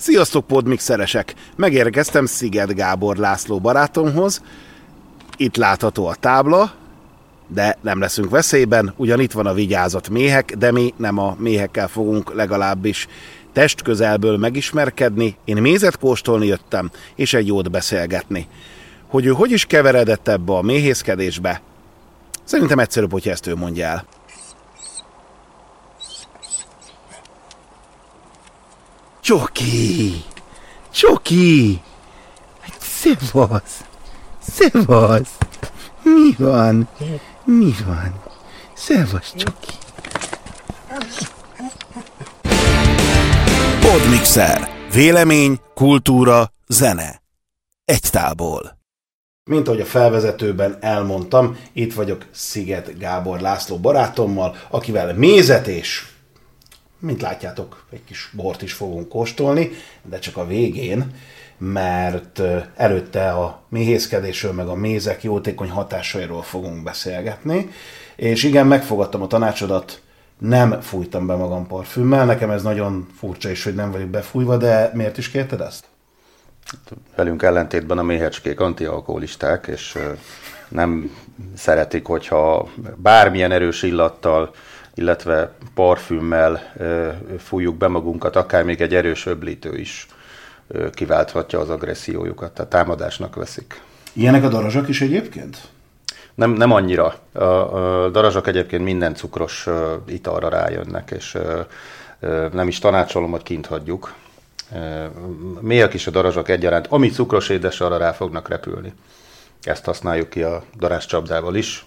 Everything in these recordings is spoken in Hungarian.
Sziasztok, podmixeresek! Megérkeztem Sziget Gábor László barátomhoz. Itt látható a tábla, de nem leszünk veszélyben, ugyan itt van a vigyázat méhek, de mi nem a méhekkel fogunk legalábbis test közelből megismerkedni. Én mézet kóstolni jöttem, és egy jót beszélgetni. Hogy ő hogy is keveredett ebbe a méhészkedésbe, szerintem egyszerűbb, hogyha ezt ő mondja el. Csoki! Csoki! Hát szevasz! Szevasz! Mi van? Mi van? Szevasz, Csoki! Podmixer. Vélemény, kultúra, zene. Egy tálból. Mint ahogy a felvezetőben elmondtam, itt vagyok Sziget Gábor László barátommal, akivel mézet és mint látjátok, egy kis bort is fogunk kóstolni, de csak a végén, mert előtte a méhészkedésről, meg a mézek jótékony hatásairól fogunk beszélgetni. És igen, megfogadtam a tanácsodat, nem fújtam be magam parfümmel, nekem ez nagyon furcsa is, hogy nem vagyok befújva, de miért is kérted ezt? Velünk ellentétben a méhecskék antialkoholisták, és nem szeretik, hogyha bármilyen erős illattal illetve parfümmel fújjuk be magunkat, akár még egy erős öblítő is kiválthatja az agressziójukat, tehát támadásnak veszik. Ilyenek a darazsak is egyébként? Nem, nem annyira. A, a darazsak egyébként minden cukros italra rájönnek, és nem is tanácsolom, hogy kint hagyjuk. Mélyek is a darazsak egyaránt, ami cukros édes, arra rá fognak repülni. Ezt használjuk ki a daráscsapdával is.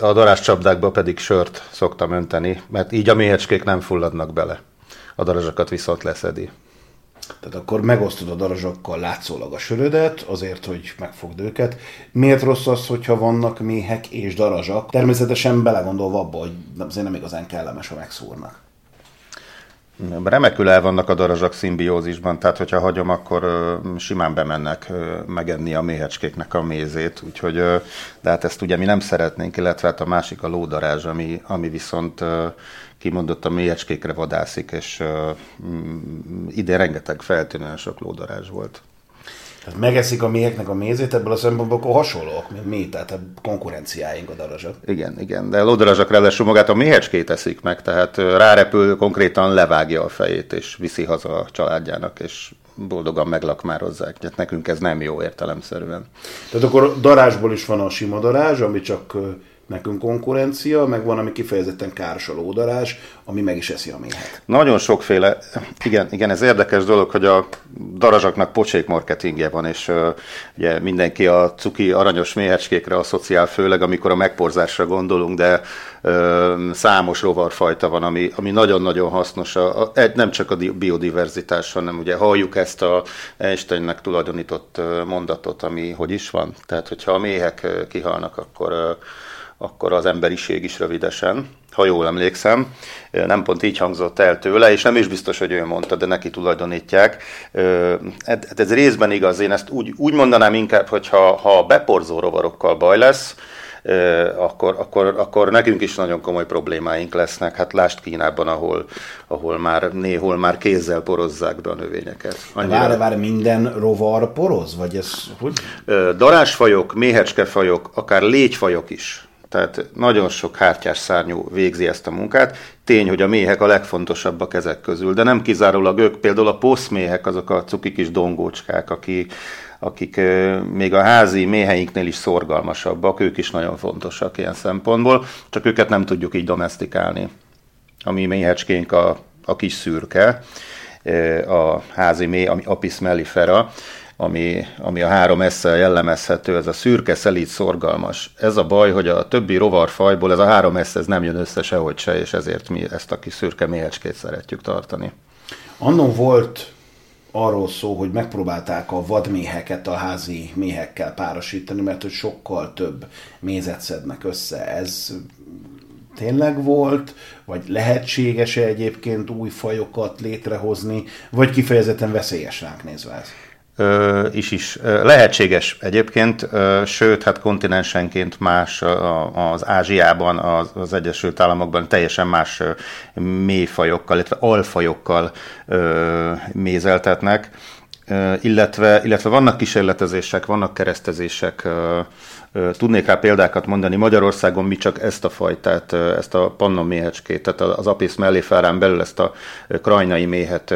A darás csapdákba pedig sört szoktam önteni, mert így a méhecskék nem fulladnak bele. A darazsakat viszont leszedi. Tehát akkor megosztod a darazsakkal látszólag a sörödet, azért, hogy megfogd őket. Miért rossz az, hogyha vannak méhek és darazsak? Természetesen belegondolva abba, hogy azért nem igazán kellemes, ha megszúrnak. Remekül el vannak a darazsak szimbiózisban, tehát hogyha hagyom, akkor simán bemennek megenni a méhecskéknek a mézét, úgyhogy, de hát ezt ugye mi nem szeretnénk, illetve hát a másik a lódarázs, ami, ami viszont kimondott a méhecskékre vadászik, és ide rengeteg feltűnően sok lódarázs volt. Tehát megeszik a méheknek a mézét, ebből a szempontból akkor hasonlóak, mint mi, tehát a konkurenciáink a darazsak. Igen, igen, de a lódarazsak ráadásul magát a méhecskét eszik meg, tehát rárepül, konkrétan levágja a fejét, és viszi haza a családjának, és boldogan meglakmározzák. Tehát nekünk ez nem jó értelemszerűen. Tehát akkor darázsból is van a sima darázs, ami csak nekünk konkurencia, meg van, ami kifejezetten káros a lódarás, ami meg is eszi a méhet. Nagyon sokféle, igen, igen, ez érdekes dolog, hogy a darazsaknak pocsék marketingje van, és uh, ugye mindenki a cuki aranyos méhecskékre szociál, főleg amikor a megporzásra gondolunk, de uh, számos rovarfajta van, ami, ami nagyon-nagyon hasznos, a, a, nem csak a biodiverzitás, hanem ugye halljuk ezt a Einsteinnek tulajdonított mondatot, ami hogy is van. Tehát, hogyha a méhek kihalnak, akkor uh, akkor az emberiség is rövidesen, ha jól emlékszem. Nem pont így hangzott el tőle, és nem is biztos, hogy ő mondta, de neki tulajdonítják. Hát ez részben igaz, én ezt úgy, úgy mondanám inkább, hogy ha, ha beporzó rovarokkal baj lesz, akkor, akkor, akkor nekünk is nagyon komoly problémáink lesznek. Hát lást Kínában, ahol, ahol már néhol már kézzel porozzák be a növényeket. Annyira... Várj, várj, minden rovar poroz? Vagy ez hogy? Darásfajok, méhecskefajok, akár légyfajok is tehát nagyon sok hártyás szárnyú végzi ezt a munkát. Tény, hogy a méhek a legfontosabbak ezek közül, de nem kizárólag ők, például a poszméhek, azok a cuki kis dongócskák, akik, akik még a házi méheinknél is szorgalmasabbak, ők is nagyon fontosak ilyen szempontból, csak őket nem tudjuk így domestikálni. A mi méhecskénk a, a kis szürke, a házi méh, ami Apis mellifera, ami, ami a három esszel jellemezhető, ez a szürke, szelíd, szorgalmas. Ez a baj, hogy a többi rovarfajból ez a három esz ez nem jön össze sehogy se, és ezért mi ezt a kis szürke méhecskét szeretjük tartani. Annó volt arról szó, hogy megpróbálták a vadméheket a házi méhekkel párosítani, mert hogy sokkal több mézet szednek össze. Ez tényleg volt, vagy lehetséges-e egyébként új fajokat létrehozni, vagy kifejezetten veszélyes ránk nézve ez? Is is. Lehetséges egyébként, sőt, hát kontinensenként más az Ázsiában, az, Egyesült Államokban teljesen más mélyfajokkal, illetve alfajokkal mézeltetnek, illetve, illetve vannak kísérletezések, vannak keresztezések, Tudnék rá példákat mondani, Magyarországon mi csak ezt a fajtát, ezt a pannon méhecskét, tehát az apész melléfárán belül ezt a krajnai méhet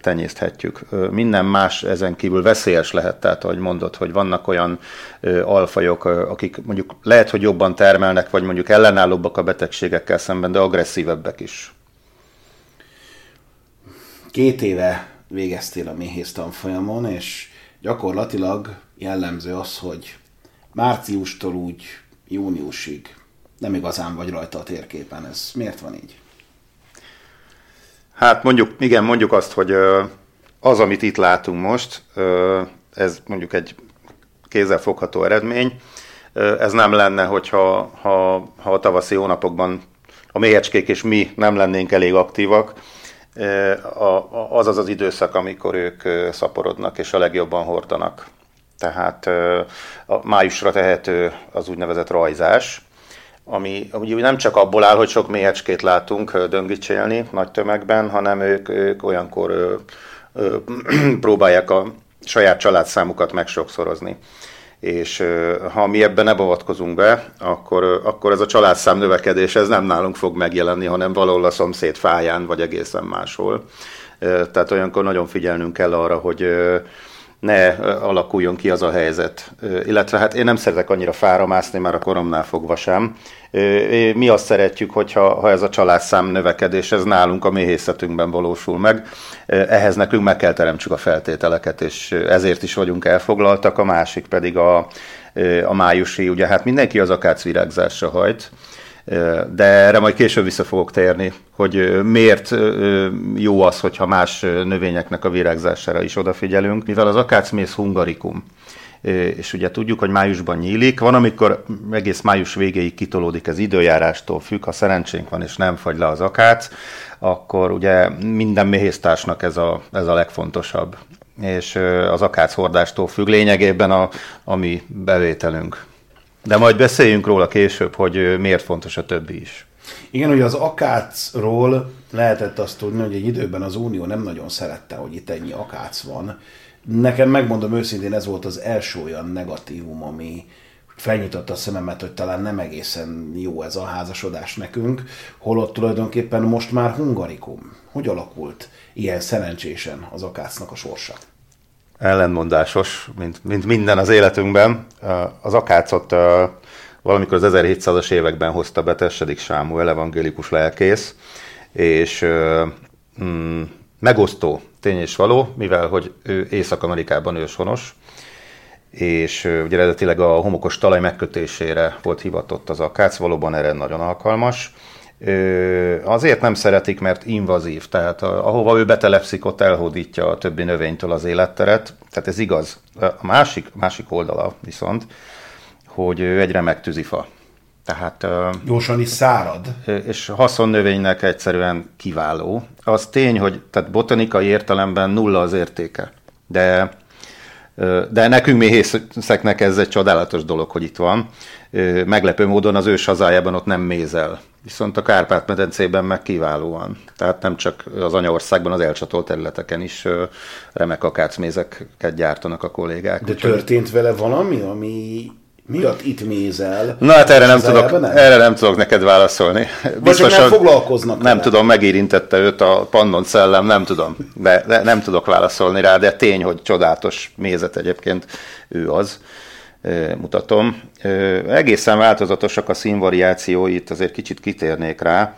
tenyészthetjük. Minden más ezen kívül veszélyes lehet, tehát ahogy mondod, hogy vannak olyan alfajok, akik mondjuk lehet, hogy jobban termelnek, vagy mondjuk ellenállóbbak a betegségekkel szemben, de agresszívebbek is. Két éve végeztél a méhész tanfolyamon, és gyakorlatilag jellemző az, hogy márciustól úgy júniusig nem igazán vagy rajta a térképen. Ez miért van így? Hát mondjuk, igen, mondjuk azt, hogy az, amit itt látunk most, ez mondjuk egy kézzelfogható eredmény. Ez nem lenne, hogyha ha, ha a tavaszi hónapokban a méhecskék és mi nem lennénk elég aktívak. Az az az időszak, amikor ők szaporodnak és a legjobban hordanak tehát a májusra tehető az úgynevezett rajzás, ami ugye nem csak abból áll, hogy sok méhecskét látunk döngicsélni nagy tömegben, hanem ők, ők olyankor ö, ö, próbálják a saját családszámukat megsokszorozni. És ha mi ebben ne beavatkozunk be, akkor, akkor ez a családszám növekedés ez nem nálunk fog megjelenni, hanem valahol a szomszéd fáján, vagy egészen máshol. Tehát olyankor nagyon figyelnünk kell arra, hogy ne alakuljon ki az a helyzet. Illetve hát én nem szeretek annyira fára mászni, már a koromnál fogva sem. Mi azt szeretjük, hogyha ha ez a családszám növekedés, ez nálunk a méhészetünkben valósul meg. Ehhez nekünk meg kell teremtsük a feltételeket, és ezért is vagyunk elfoglaltak. A másik pedig a, a májusi, ugye hát mindenki az akácvirágzásra hajt, de erre majd később vissza fogok térni, hogy miért jó az, hogyha más növényeknek a virágzására is odafigyelünk, mivel az akácmész hungarikum, és ugye tudjuk, hogy májusban nyílik, van, amikor egész május végéig kitolódik ez időjárástól függ, ha szerencsénk van és nem fagy le az akác, akkor ugye minden méhésztársnak ez a, ez a legfontosabb. És az akác hordástól függ. Lényegében a, a mi bevételünk. De majd beszéljünk róla később, hogy miért fontos a többi is. Igen, hogy az akácról lehetett azt tudni, hogy egy időben az Unió nem nagyon szerette, hogy itt ennyi akác van. Nekem megmondom őszintén, ez volt az első olyan negatívum, ami felnyitotta a szememet, hogy talán nem egészen jó ez a házasodás nekünk, holott tulajdonképpen most már hungarikum. Hogy alakult ilyen szerencsésen az akácnak a sorsa? Ellenmondásos, mint, mint minden az életünkben. Az akácot valamikor az 1700-as években hozta be Tessedik Sámuel, evangélikus lelkész, és mm, megosztó tény és való, mivel hogy ő Észak-Amerikában őshonos, és ugye eredetileg a homokos talaj megkötésére volt hivatott az akác, valóban erre nagyon alkalmas, Azért nem szeretik, mert invazív, tehát ahova ő betelepszik, ott elhódítja a többi növénytől az életteret, tehát ez igaz. A másik, másik oldala viszont, hogy ő egy remek tűzifa. Tehát, Gyorsan is szárad. És haszonnövénynek egyszerűen kiváló. Az tény, hogy tehát botanikai értelemben nulla az értéke. De de nekünk méhészeknek ez egy csodálatos dolog, hogy itt van. Meglepő módon az ős hazájában ott nem mézel. Viszont a Kárpát-medencében meg kiválóan. Tehát nem csak az anyaországban, az elcsatolt területeken is remek akácmézeket gyártanak a kollégák. De történt vele valami, ami miatt itt mézel. Na hát erre nem, tudok, nem? erre nem tudok neked válaszolni. Biztos, nem foglalkoznak Nem vele. tudom, megérintette őt a pannon szellem, nem tudom. De, de nem tudok válaszolni rá, de tény, hogy csodálatos mézet egyébként ő az mutatom. Egészen változatosak a színvariációi, itt azért kicsit kitérnék rá,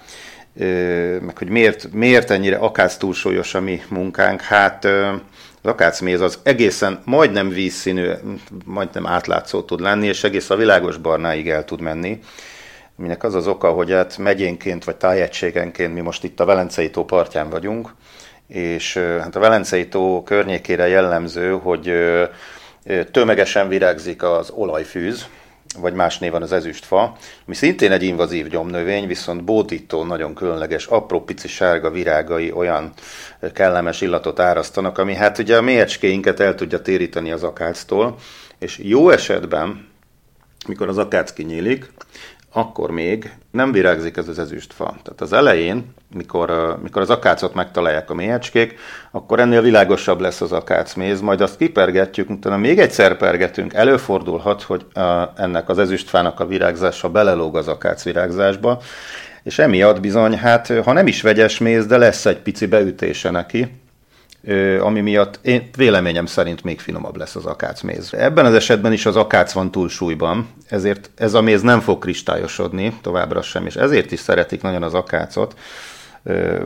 meg hogy miért, miért ennyire akác túlsúlyos a mi munkánk. Hát az akácméz az egészen majdnem vízszínű, majdnem átlátszó tud lenni, és egész a világos barnáig el tud menni aminek az az oka, hogy hát megyénként vagy tájegységenként mi most itt a Velencei tó partján vagyunk, és hát a Velencei tó környékére jellemző, hogy tömegesen virágzik az olajfűz, vagy más néven az ezüstfa, ami szintén egy invazív gyomnövény, viszont bódító, nagyon különleges, apró pici sárga virágai olyan kellemes illatot árasztanak, ami hát ugye a méhecskéinket el tudja téríteni az akáctól, és jó esetben, mikor az akác kinyílik, akkor még nem virágzik ez az ezüstfa. Tehát az elején, mikor, mikor az akácot megtalálják a méhecskék, akkor ennél világosabb lesz az akácméz, majd azt kipergetjük, utána még egyszer pergetünk, előfordulhat, hogy ennek az ezüstfának a virágzása belelóg az akác virágzásba, és emiatt bizony, hát ha nem is vegyes méz, de lesz egy pici beütése neki, ami miatt én véleményem szerint még finomabb lesz az akácméz. Ebben az esetben is az akác van túlsúlyban, ezért ez a méz nem fog kristályosodni továbbra sem, és ezért is szeretik nagyon az akácot.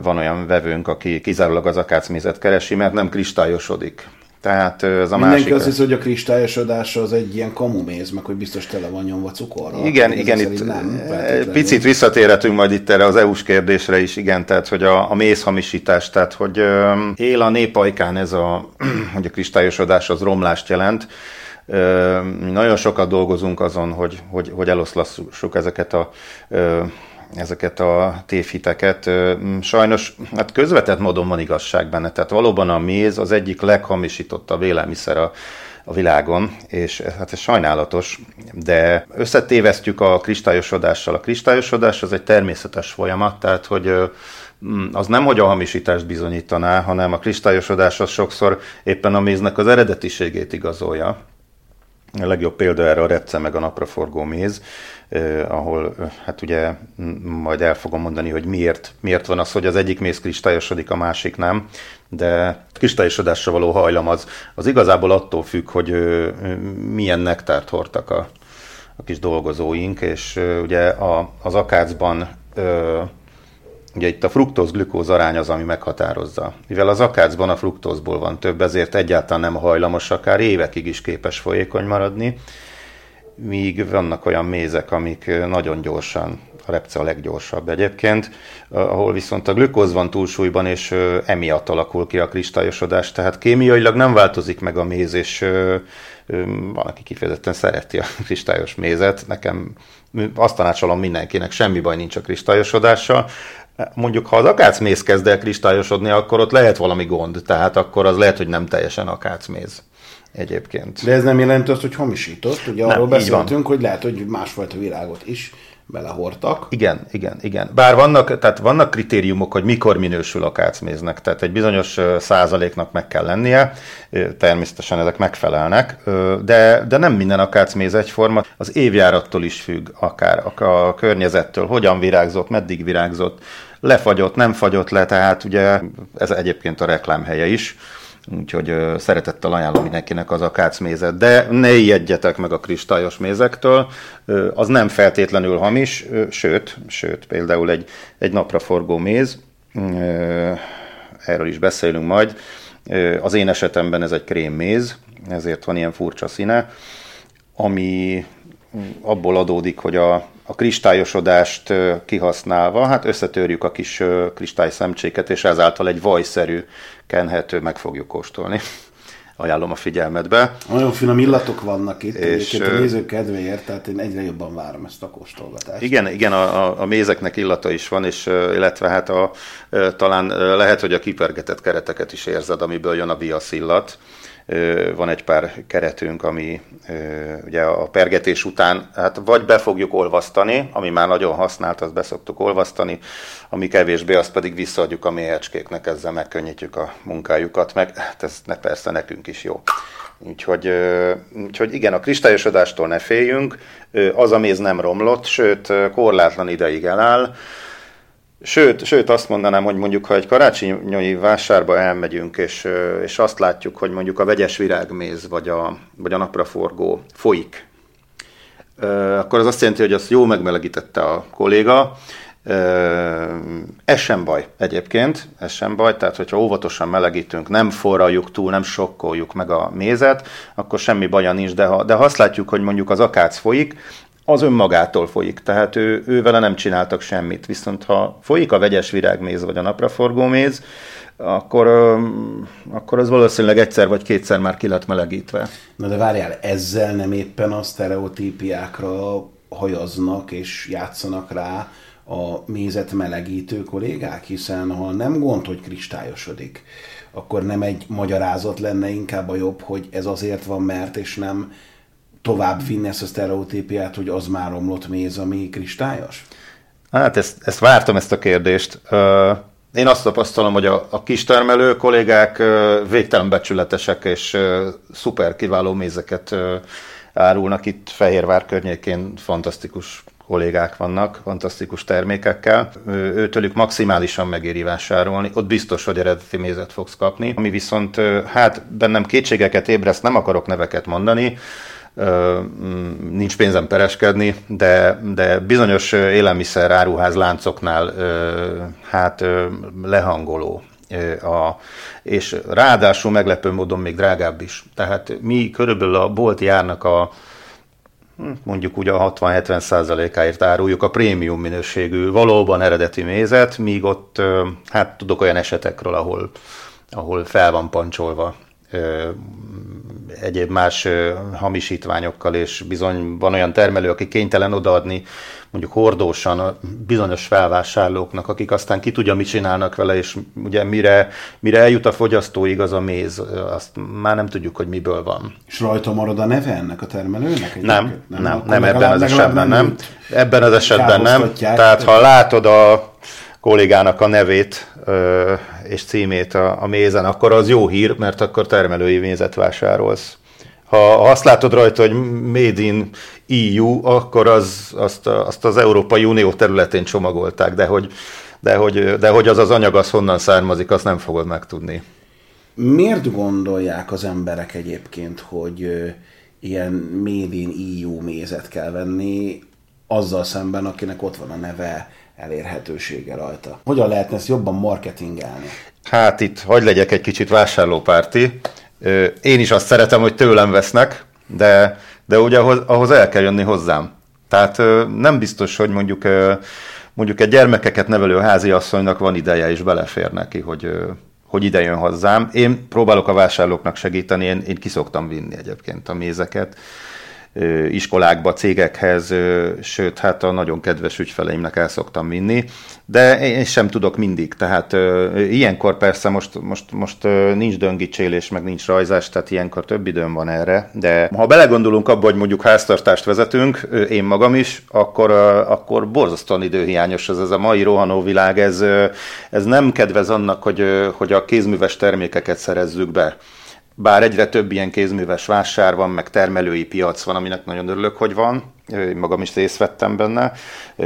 Van olyan vevőnk, aki kizárólag az akácmézet keresi, mert nem kristályosodik. Tehát ez a Mindenki másik... azt hiszi, hogy a kristályosodása az egy ilyen kamuméz, meg hogy biztos tele van nyomva cukorral. Igen, igen, itt nem, picit visszatérhetünk majd itt erre az EU-s kérdésre is, igen, tehát hogy a, a mézhamisítás, tehát hogy ö, él a népajkán ez a, hogy a kristályosodás az romlást jelent, Ö, nagyon sokat dolgozunk azon, hogy, hogy, hogy eloszlassuk ezeket a ö, ezeket a tévhiteket. Sajnos hát közvetett módon van igazság benne, tehát valóban a méz az egyik leghamisítottabb élelmiszer a, a világon, és hát ez sajnálatos, de összetévesztjük a kristályosodással. A kristályosodás az egy természetes folyamat, tehát hogy az nem, hogy a hamisítást bizonyítaná, hanem a kristályosodás az sokszor éppen a méznek az eredetiségét igazolja. A legjobb példa erre a repce meg a napraforgó méz, eh, ahol eh, hát ugye majd el fogom mondani, hogy miért, miért van az, hogy az egyik méz kristályosodik, a másik nem, de kristályosodásra való hajlam az, az igazából attól függ, hogy eh, milyen nektárt hordtak a, a kis dolgozóink, és eh, ugye a, az akácban eh, Ugye itt a fruktóz-glükóz arány az, ami meghatározza. Mivel az akácban a fruktózból van több, ezért egyáltalán nem hajlamos akár évekig is képes folyékony maradni, míg vannak olyan mézek, amik nagyon gyorsan, a repce a leggyorsabb egyébként, ahol viszont a glükóz van túlsúlyban, és emiatt alakul ki a kristályosodás, tehát kémiailag nem változik meg a méz, és van, aki kifejezetten szereti a kristályos mézet. Nekem azt tanácsolom mindenkinek, semmi baj nincs a kristályosodással. Mondjuk, ha az akácméz kezd el kristályosodni, akkor ott lehet valami gond, tehát akkor az lehet, hogy nem teljesen akácméz egyébként. De ez nem jelenti azt, hogy hamisított. Ugye nem, arról beszéltünk, hogy lehet, hogy másfajta virágot is belehortak. Igen, igen, igen. Bár vannak, tehát vannak kritériumok, hogy mikor minősül a kácméznek, tehát egy bizonyos százaléknak meg kell lennie, természetesen ezek megfelelnek, de, de nem minden akácméz egyforma, az évjárattól is függ, akár. A, a környezettől, hogyan virágzott, meddig virágzott, lefagyott, nem fagyott le, tehát ugye ez egyébként a reklámhelye is, úgyhogy szeretettel ajánlom mindenkinek az akácmézet, de ne ijedjetek meg a kristályos mézektől, az nem feltétlenül hamis, sőt, sőt például egy, egy napra forgó méz, erről is beszélünk majd, az én esetemben ez egy krémméz, ezért van ilyen furcsa színe, ami abból adódik, hogy a, a kristályosodást kihasználva, hát összetörjük a kis kristályszemcséket, és ezáltal egy vajszerű kenhető meg fogjuk kóstolni. Ajánlom a figyelmetbe. Nagyon finom illatok vannak itt, és a nézők kedvéért, tehát én egyre jobban várom ezt a kóstolgatást. Igen, igen a, a, a mézeknek illata is van, és illetve hát a, talán lehet, hogy a kipergetett kereteket is érzed, amiből jön a biasz illat van egy pár keretünk, ami ugye a pergetés után hát vagy be fogjuk olvasztani, ami már nagyon használt, azt beszoktuk olvasztani, ami kevésbé, azt pedig visszaadjuk a méhecskéknek, ezzel megkönnyítjük a munkájukat, meg hát ez ne, persze nekünk is jó. Úgyhogy, úgyhogy igen, a kristályosodástól ne féljünk, az a méz nem romlott, sőt korlátlan ideig eláll, Sőt, sőt, azt mondanám, hogy mondjuk, ha egy karácsonyi vásárba elmegyünk, és, és azt látjuk, hogy mondjuk a vegyes virágméz, vagy a, vagy a napraforgó folyik, akkor az azt jelenti, hogy azt jó megmelegítette a kolléga. Ez sem baj egyébként, ez sem baj, tehát hogyha óvatosan melegítünk, nem forraljuk túl, nem sokkoljuk meg a mézet, akkor semmi baja nincs, de ha, de ha azt látjuk, hogy mondjuk az akác folyik, az önmagától folyik, tehát ő, ő vele nem csináltak semmit. Viszont ha folyik a vegyes virágméz vagy a napraforgó méz, akkor, akkor az valószínűleg egyszer vagy kétszer már ki lett melegítve. Na de várjál, ezzel nem éppen a sztereotípiákra hajaznak és játszanak rá a mézet melegítő kollégák, hiszen ha nem gond, hogy kristályosodik, akkor nem egy magyarázat lenne inkább a jobb, hogy ez azért van, mert és nem tovább vinni ezt a sztereotípiát, hogy az már romlott méz, ami kristályos? Hát ezt, ezt vártam, ezt a kérdést. Én azt tapasztalom, hogy a, a kistermelő kollégák végtelen becsületesek és szuper kiváló mézeket árulnak. Itt Fehérvár környékén fantasztikus kollégák vannak, fantasztikus termékekkel. Őtőlük maximálisan megéri vásárolni, ott biztos, hogy eredeti mézet fogsz kapni. Ami viszont, hát bennem kétségeket ébreszt, nem akarok neveket mondani, nincs pénzem pereskedni, de, de bizonyos élelmiszer áruház láncoknál hát lehangoló. A, és ráadásul meglepő módon még drágább is. Tehát mi körülbelül a bolti árnak a hm, mondjuk ugye a 60-70 százalékáért áruljuk a prémium minőségű, valóban eredeti mézet, míg ott hát tudok olyan esetekről, ahol, ahol fel van pancsolva egyéb más hamisítványokkal, és bizony van olyan termelő, aki kénytelen odaadni mondjuk hordósan a bizonyos felvásárlóknak, akik aztán ki tudja, mit csinálnak vele, és ugye mire, mire eljut a fogyasztóig az a méz, azt már nem tudjuk, hogy miből van. És rajta marad a neve ennek a termelőnek? Nem, nem, nem, nem ebben az esetben nem. Ebben az esetben nem. Tehát ha látod a kollégának a nevét és címét a, a mézen, akkor az jó hír, mert akkor termelői mézet vásárolsz. Ha azt látod rajta, hogy Made in EU, akkor az, azt, azt az Európai Unió területén csomagolták, de hogy, de, hogy, de hogy az az anyag az honnan származik, azt nem fogod megtudni. Miért gondolják az emberek egyébként, hogy ilyen Made in EU mézet kell venni, azzal szemben, akinek ott van a neve, elérhetősége rajta. Hogyan lehetne ezt jobban marketingelni? Hát itt hagy legyek egy kicsit vásárlópárti. Én is azt szeretem, hogy tőlem vesznek, de, de ugye ahhoz, ahhoz el kell jönni hozzám. Tehát nem biztos, hogy mondjuk mondjuk egy gyermekeket nevelő háziasszonynak van ideje és belefér neki, hogy, hogy ide jön hozzám. Én próbálok a vásárlóknak segíteni, én, én kiszoktam vinni egyébként a mézeket iskolákba, cégekhez, sőt, hát a nagyon kedves ügyfeleimnek el szoktam vinni, de én sem tudok mindig, tehát ilyenkor persze most, most, most nincs döngicsélés, meg nincs rajzás, tehát ilyenkor több időm van erre, de ha belegondolunk abba, hogy mondjuk háztartást vezetünk, én magam is, akkor, akkor borzasztóan időhiányos ez, ez a mai rohanó világ, ez, ez nem kedvez annak, hogy, hogy a kézműves termékeket szerezzük be bár egyre több ilyen kézműves vásár van, meg termelői piac van, aminek nagyon örülök, hogy van. Én magam is részt vettem benne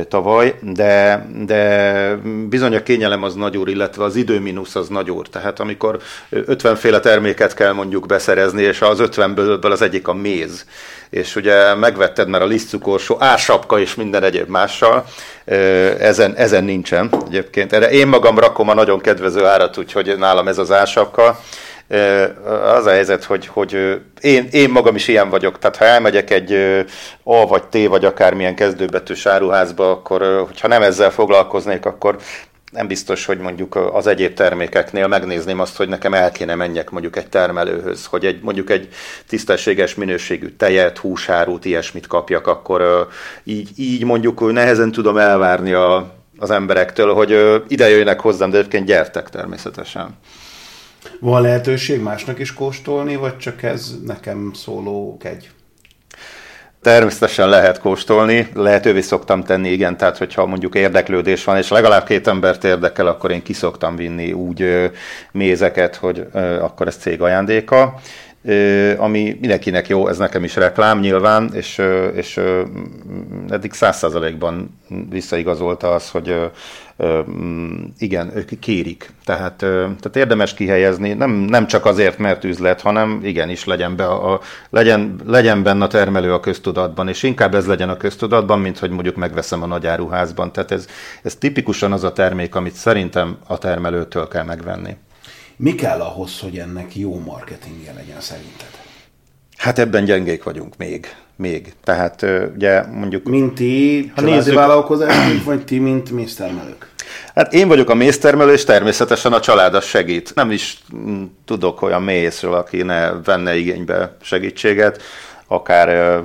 tavaly, de, de bizony a kényelem az nagy úr, illetve az időminusz az nagy úr. Tehát amikor 50 féle terméket kell mondjuk beszerezni, és az 50-ből az egyik a méz, és ugye megvetted már a lisztcukorsó, ársapka és minden egyéb mással, ezen, ezen nincsen egyébként. Erre én magam rakom a nagyon kedvező árat, úgyhogy nálam ez az ársapka az a helyzet, hogy, hogy én, én magam is ilyen vagyok, tehát ha elmegyek egy A vagy T vagy akármilyen kezdőbetűs áruházba, akkor hogyha nem ezzel foglalkoznék, akkor nem biztos, hogy mondjuk az egyéb termékeknél megnézném azt, hogy nekem el kéne menjek mondjuk egy termelőhöz, hogy egy, mondjuk egy tisztességes minőségű tejet, húsárút, ilyesmit kapjak, akkor így, így mondjuk nehezen tudom elvárni a, az emberektől, hogy ide jöjjenek hozzám, de egyébként gyertek természetesen. Van lehetőség másnak is kóstolni, vagy csak ez nekem szóló kegy? Természetesen lehet kóstolni, lehetővé szoktam tenni, igen, tehát hogyha mondjuk érdeklődés van, és legalább két embert érdekel, akkor én kiszoktam vinni úgy mézeket, hogy akkor ez cég ajándéka, ami mindenkinek jó, ez nekem is reklám nyilván, és, ö, és eddig száz százalékban visszaigazolta az, hogy igen, ők kérik. Tehát, tehát érdemes kihelyezni, nem, nem csak azért, mert üzlet, hanem igenis legyen, be a, a, legyen, legyen benne a termelő a köztudatban, és inkább ez legyen a köztudatban, mint hogy mondjuk megveszem a nagyáruházban. Tehát ez, ez tipikusan az a termék, amit szerintem a termelőtől kell megvenni. Mi kell ahhoz, hogy ennek jó marketingje legyen szerinted? Hát ebben gyengék vagyunk még. Még. Tehát ugye mondjuk... Mint ti ha nézzük... vállalkozások, vagy ti, mint méztermelők? Hát én vagyok a méztermelő, és természetesen a család az segít. Nem is mm, tudok olyan mézről, aki ne venne igénybe segítséget, akár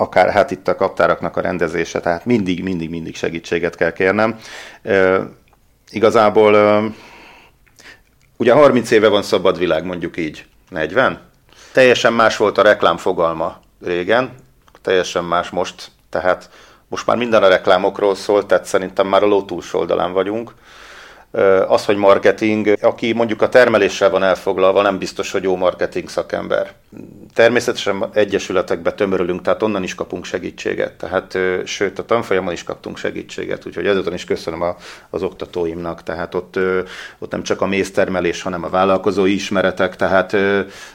akár hát itt a kaptáraknak a rendezése, tehát mindig, mindig, mindig segítséget kell kérnem. Igazából ugye 30 éve van szabad világ, mondjuk így, 40. Teljesen más volt a reklám fogalma régen, teljesen más most, tehát most már minden a reklámokról szól, tehát szerintem már a ló túlsó oldalán vagyunk az, hogy marketing, aki mondjuk a termeléssel van elfoglalva, nem biztos, hogy jó marketing szakember. Természetesen egyesületekbe tömörülünk, tehát onnan is kapunk segítséget. Tehát, sőt, a tanfolyamon is kaptunk segítséget, úgyhogy ezután is köszönöm a, az oktatóimnak. Tehát ott, ott nem csak a méztermelés, hanem a vállalkozói ismeretek, tehát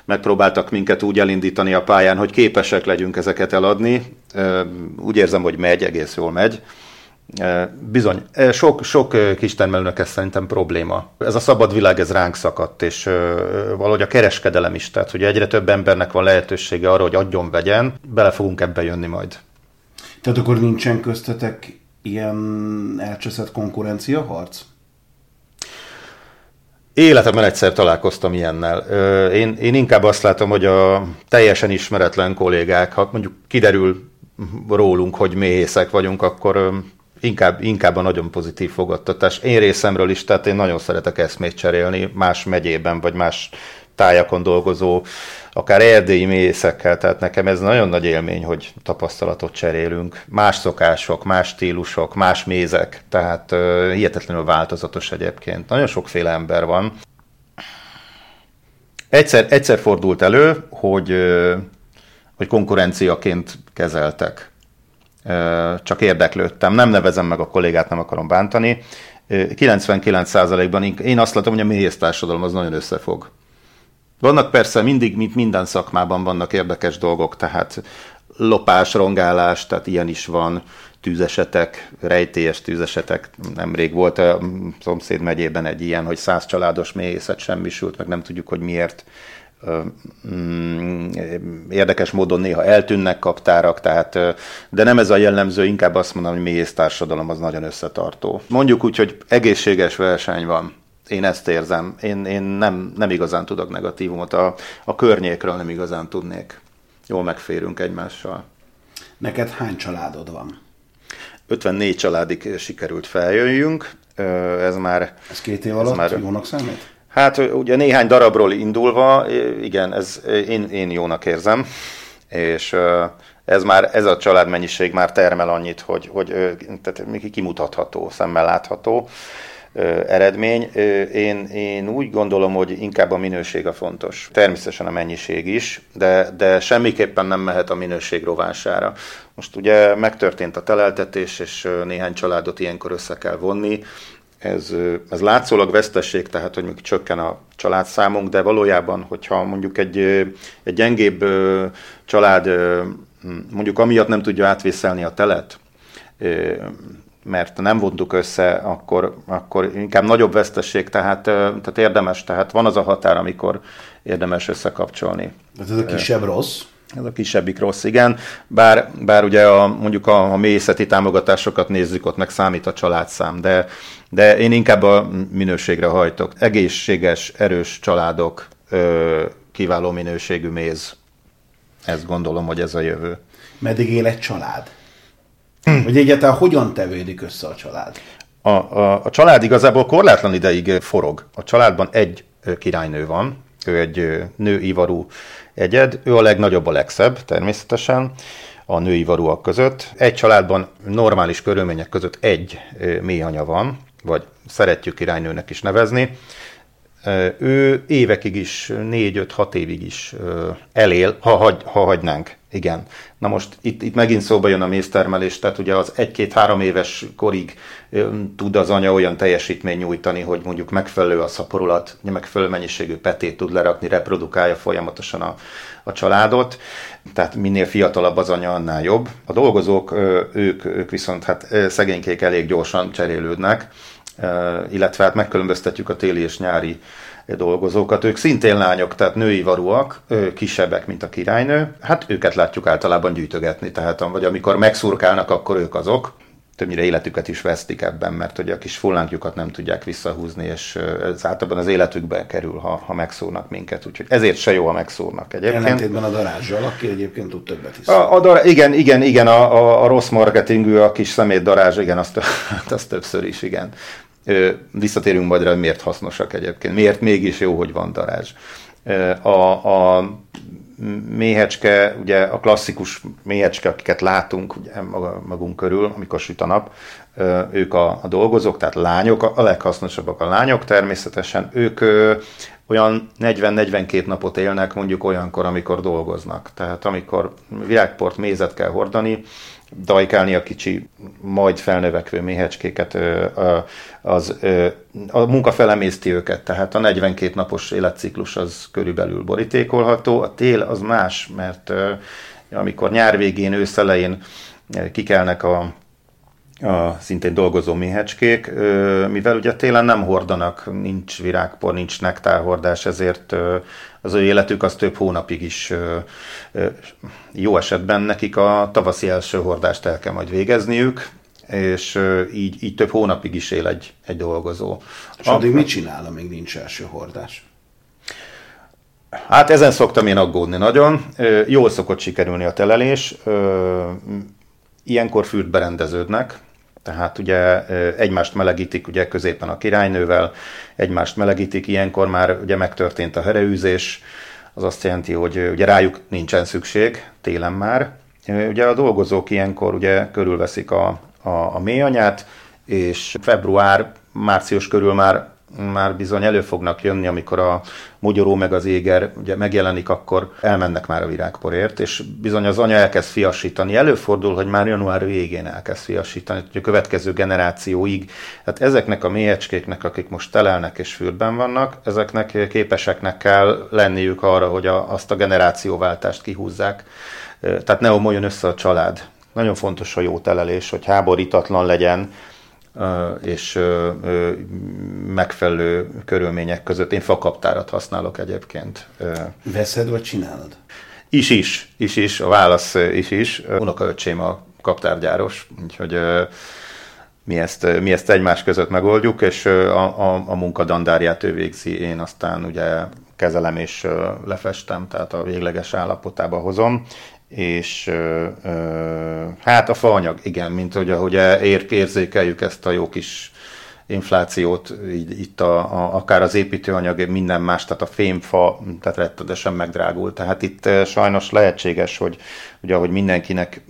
megpróbáltak minket úgy elindítani a pályán, hogy képesek legyünk ezeket eladni. Úgy érzem, hogy megy, egész jól megy. Bizony, sok, sok kistermelőnek ez szerintem probléma. Ez a szabad világ, ez ránk szakadt, és valahogy a kereskedelem is, tehát hogy egyre több embernek van lehetősége arra, hogy adjon, vegyen, bele fogunk ebbe jönni majd. Tehát akkor nincsen köztetek ilyen elcseszett konkurencia harc? Életemben egyszer találkoztam ilyennel. Én, én inkább azt látom, hogy a teljesen ismeretlen kollégák, ha mondjuk kiderül rólunk, hogy méhészek vagyunk, akkor inkább, inkább a nagyon pozitív fogadtatás. Én részemről is, tehát én nagyon szeretek eszmét cserélni más megyében, vagy más tájakon dolgozó, akár erdélyi mészekkel, tehát nekem ez nagyon nagy élmény, hogy tapasztalatot cserélünk. Más szokások, más stílusok, más mézek, tehát uh, hihetetlenül változatos egyébként. Nagyon sokféle ember van. Egyszer, egyszer fordult elő, hogy, uh, hogy konkurenciaként kezeltek csak érdeklődtem. Nem nevezem meg a kollégát, nem akarom bántani. 99%-ban én azt látom, hogy a méhész társadalom az nagyon összefog. Vannak persze mindig, mint minden szakmában vannak érdekes dolgok, tehát lopás, rongálás, tehát ilyen is van, tűzesetek, rejtélyes tűzesetek. Nemrég volt a szomszéd megyében egy ilyen, hogy száz családos méhészet semmisült, meg nem tudjuk, hogy miért érdekes módon néha eltűnnek kaptárak, tehát, de nem ez a jellemző, inkább azt mondom, hogy méhész társadalom az nagyon összetartó. Mondjuk úgy, hogy egészséges verseny van. Én ezt érzem. Én, én nem, nem igazán tudok negatívumot. A, a környékről nem igazán tudnék. Jól megférünk egymással. Neked hány családod van? 54 családig sikerült feljöjjünk. Ez már... Ez két év alatt már, jónak számít? Hát ugye néhány darabról indulva, igen, ez én, én jónak érzem, és ez már, ez a családmennyiség már termel annyit, hogy, hogy tehát kimutatható, szemmel látható eredmény. Én, én úgy gondolom, hogy inkább a minőség a fontos. Természetesen a mennyiség is, de, de semmiképpen nem mehet a minőség rovására. Most ugye megtörtént a teleltetés, és néhány családot ilyenkor össze kell vonni, ez, ez látszólag vesztesség, tehát hogy mondjuk csökken a családszámunk, de valójában, hogyha mondjuk egy, egy gyengébb család mondjuk amiatt nem tudja átvészelni a telet, mert nem vontuk össze, akkor, akkor inkább nagyobb vesztesség, tehát, tehát érdemes, tehát van az a határ, amikor érdemes összekapcsolni. Ez a kisebb rossz? Ez a kisebbik rossz, igen. Bár, bár ugye a, mondjuk a, a mélyszeti támogatásokat nézzük, ott meg számít a családszám, de, de én inkább a minőségre hajtok. Egészséges, erős családok, ö, kiváló minőségű méz. Ezt gondolom, hogy ez a jövő. Meddig él egy család? Hogy egyáltalán hogyan tevődik össze a család? A, a, a család igazából korlátlan ideig forog. A családban egy királynő van, ő egy nőivarú egyed, ő a legnagyobb, a legszebb természetesen a női varúak között. Egy családban normális körülmények között egy méhanya van, vagy szeretjük királynőnek is nevezni. Ő évekig is, négy-öt-hat évig is elél, ha, hagy, ha hagynánk. Igen. Na most itt, itt megint szóba jön a méztermelés, tehát ugye az egy-két-három éves korig tud az anya olyan teljesítmény nyújtani, hogy mondjuk megfelelő a szaporulat, megfelelő mennyiségű petét tud lerakni, reprodukálja folyamatosan a, a családot, tehát minél fiatalabb az anya, annál jobb. A dolgozók, ők, ők viszont hát szegénykék elég gyorsan cserélődnek, illetve hát megkülönböztetjük a téli és nyári dolgozókat. Ők szintén lányok, tehát női varúak, kisebbek, mint a királynő. Hát őket látjuk általában gyűjtögetni, tehát vagy amikor megszurkálnak, akkor ők azok többnyire életüket is vesztik ebben, mert hogy a kis fullánkjukat nem tudják visszahúzni, és ez általában az életükbe kerül, ha, ha megszúrnak minket. Úgyhogy ezért se jó, ha megszúrnak egyébként. Ellentétben a darázsal, aki egyébként tud többet is. A, a dar, igen, igen, igen, a, a, a rossz marketingű, a kis szemét darázs, igen, azt, azt többször is, igen. Visszatérünk majd rá, hogy miért hasznosak egyébként. Miért mégis jó, hogy van darázs. A, a méhecske, ugye a klasszikus méhecske, akiket látunk ugye magunk körül, amikor süt a nap, ők a, a dolgozók, tehát lányok, a leghasznosabbak a lányok természetesen, ők olyan 40-42 napot élnek mondjuk olyankor, amikor dolgoznak. Tehát amikor virágport, mézet kell hordani, dajkálni a kicsi, majd felnövekvő méhecskéket, az, a munka felemészti őket, tehát a 42 napos életciklus az körülbelül borítékolható. A tél az más, mert amikor nyár végén, ősz elején kikelnek a a szintén dolgozó méhecskék, mivel ugye télen nem hordanak, nincs virágpor, nincs nektárhordás, ezért az ő életük az több hónapig is jó esetben nekik a tavaszi első hordást el kell majd végezniük, és így, így több hónapig is él egy, egy dolgozó. És addig mit csinál, amíg nincs első hordás? Hát ezen szoktam én aggódni nagyon. Jól szokott sikerülni a telelés. Ilyenkor fürt berendeződnek, tehát ugye egymást melegítik ugye középen a királynővel, egymást melegítik, ilyenkor már ugye megtörtént a hereűzés, az azt jelenti, hogy ugye rájuk nincsen szükség, télen már. Ugye a dolgozók ilyenkor ugye körülveszik a, a, a mélyanyát, és február, március körül már már bizony elő fognak jönni, amikor a mogyoró meg az éger ugye megjelenik, akkor elmennek már a virágporért, és bizony az anya elkezd fiasítani. Előfordul, hogy már január végén elkezd fiasítani, a következő generációig. Hát ezeknek a mélyecskéknek, akik most telelnek és fürdben vannak, ezeknek képeseknek kell lenniük arra, hogy a, azt a generációváltást kihúzzák. Tehát ne omoljon össze a család. Nagyon fontos a jó telelés, hogy háborítatlan legyen, és megfelelő körülmények között. Én fakaptárat használok egyébként. Veszed vagy csinálod? Is is, is is, a válasz is is. Unokaöcsém a kaptárgyáros, úgyhogy mi ezt, mi ezt egymás között megoldjuk, és a, a, a munka dandárját ő végzi, én aztán ugye kezelem és lefestem, tehát a végleges állapotába hozom, és ö, ö, hát a faanyag, igen, mint hogy ahogy ér, érzékeljük ezt a jó kis inflációt, így, itt a, a, akár az építőanyag, minden más, tehát a fémfa, tehát rettenetesen megdrágul. Tehát itt sajnos lehetséges, hogy, hogy ahogy mindenkinek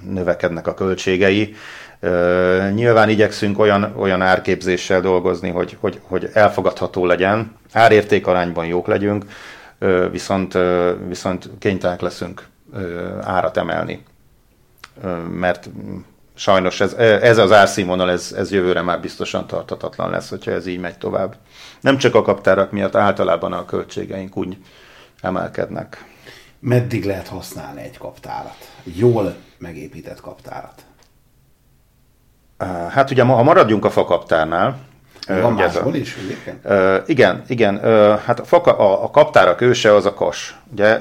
növekednek a költségei, nyilván igyekszünk olyan, olyan árképzéssel dolgozni, hogy, hogy, hogy elfogadható legyen, árértékarányban jók legyünk, viszont, viszont kénytelenek leszünk árat emelni. Mert sajnos ez, ez az árszínvonal, ez, ez jövőre már biztosan tartatatlan lesz, hogyha ez így megy tovább. Nem csak a kaptárak miatt, általában a költségeink úgy emelkednek. Meddig lehet használni egy kaptárat? Jól megépített kaptárat? Hát ugye, ha maradjunk a fakaptárnál, van máshol is Uh, igen, igen. Hát a, fa, a, a kaptárak őse az a kas. Ugye,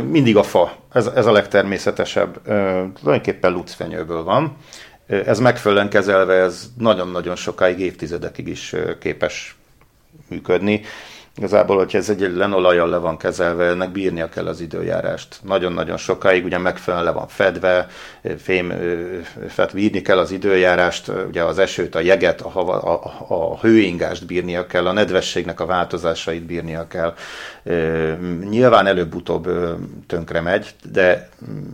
mindig a fa. Ez, ez a legtermészetesebb. Tulajdonképpen lucfenyőből van. Ez megfelelően kezelve, ez nagyon-nagyon sokáig, évtizedekig is képes működni. Igazából, hogyha ez egy lenolajjal le van kezelve, ennek bírnia kell az időjárást. Nagyon-nagyon sokáig, ugye megfelelően le van fedve, fém fed, bírni kell az időjárást, ugye az esőt, a jeget, a, hava, a, a hőingást bírnia kell, a nedvességnek a változásait bírnia kell. Nyilván előbb-utóbb tönkre megy, de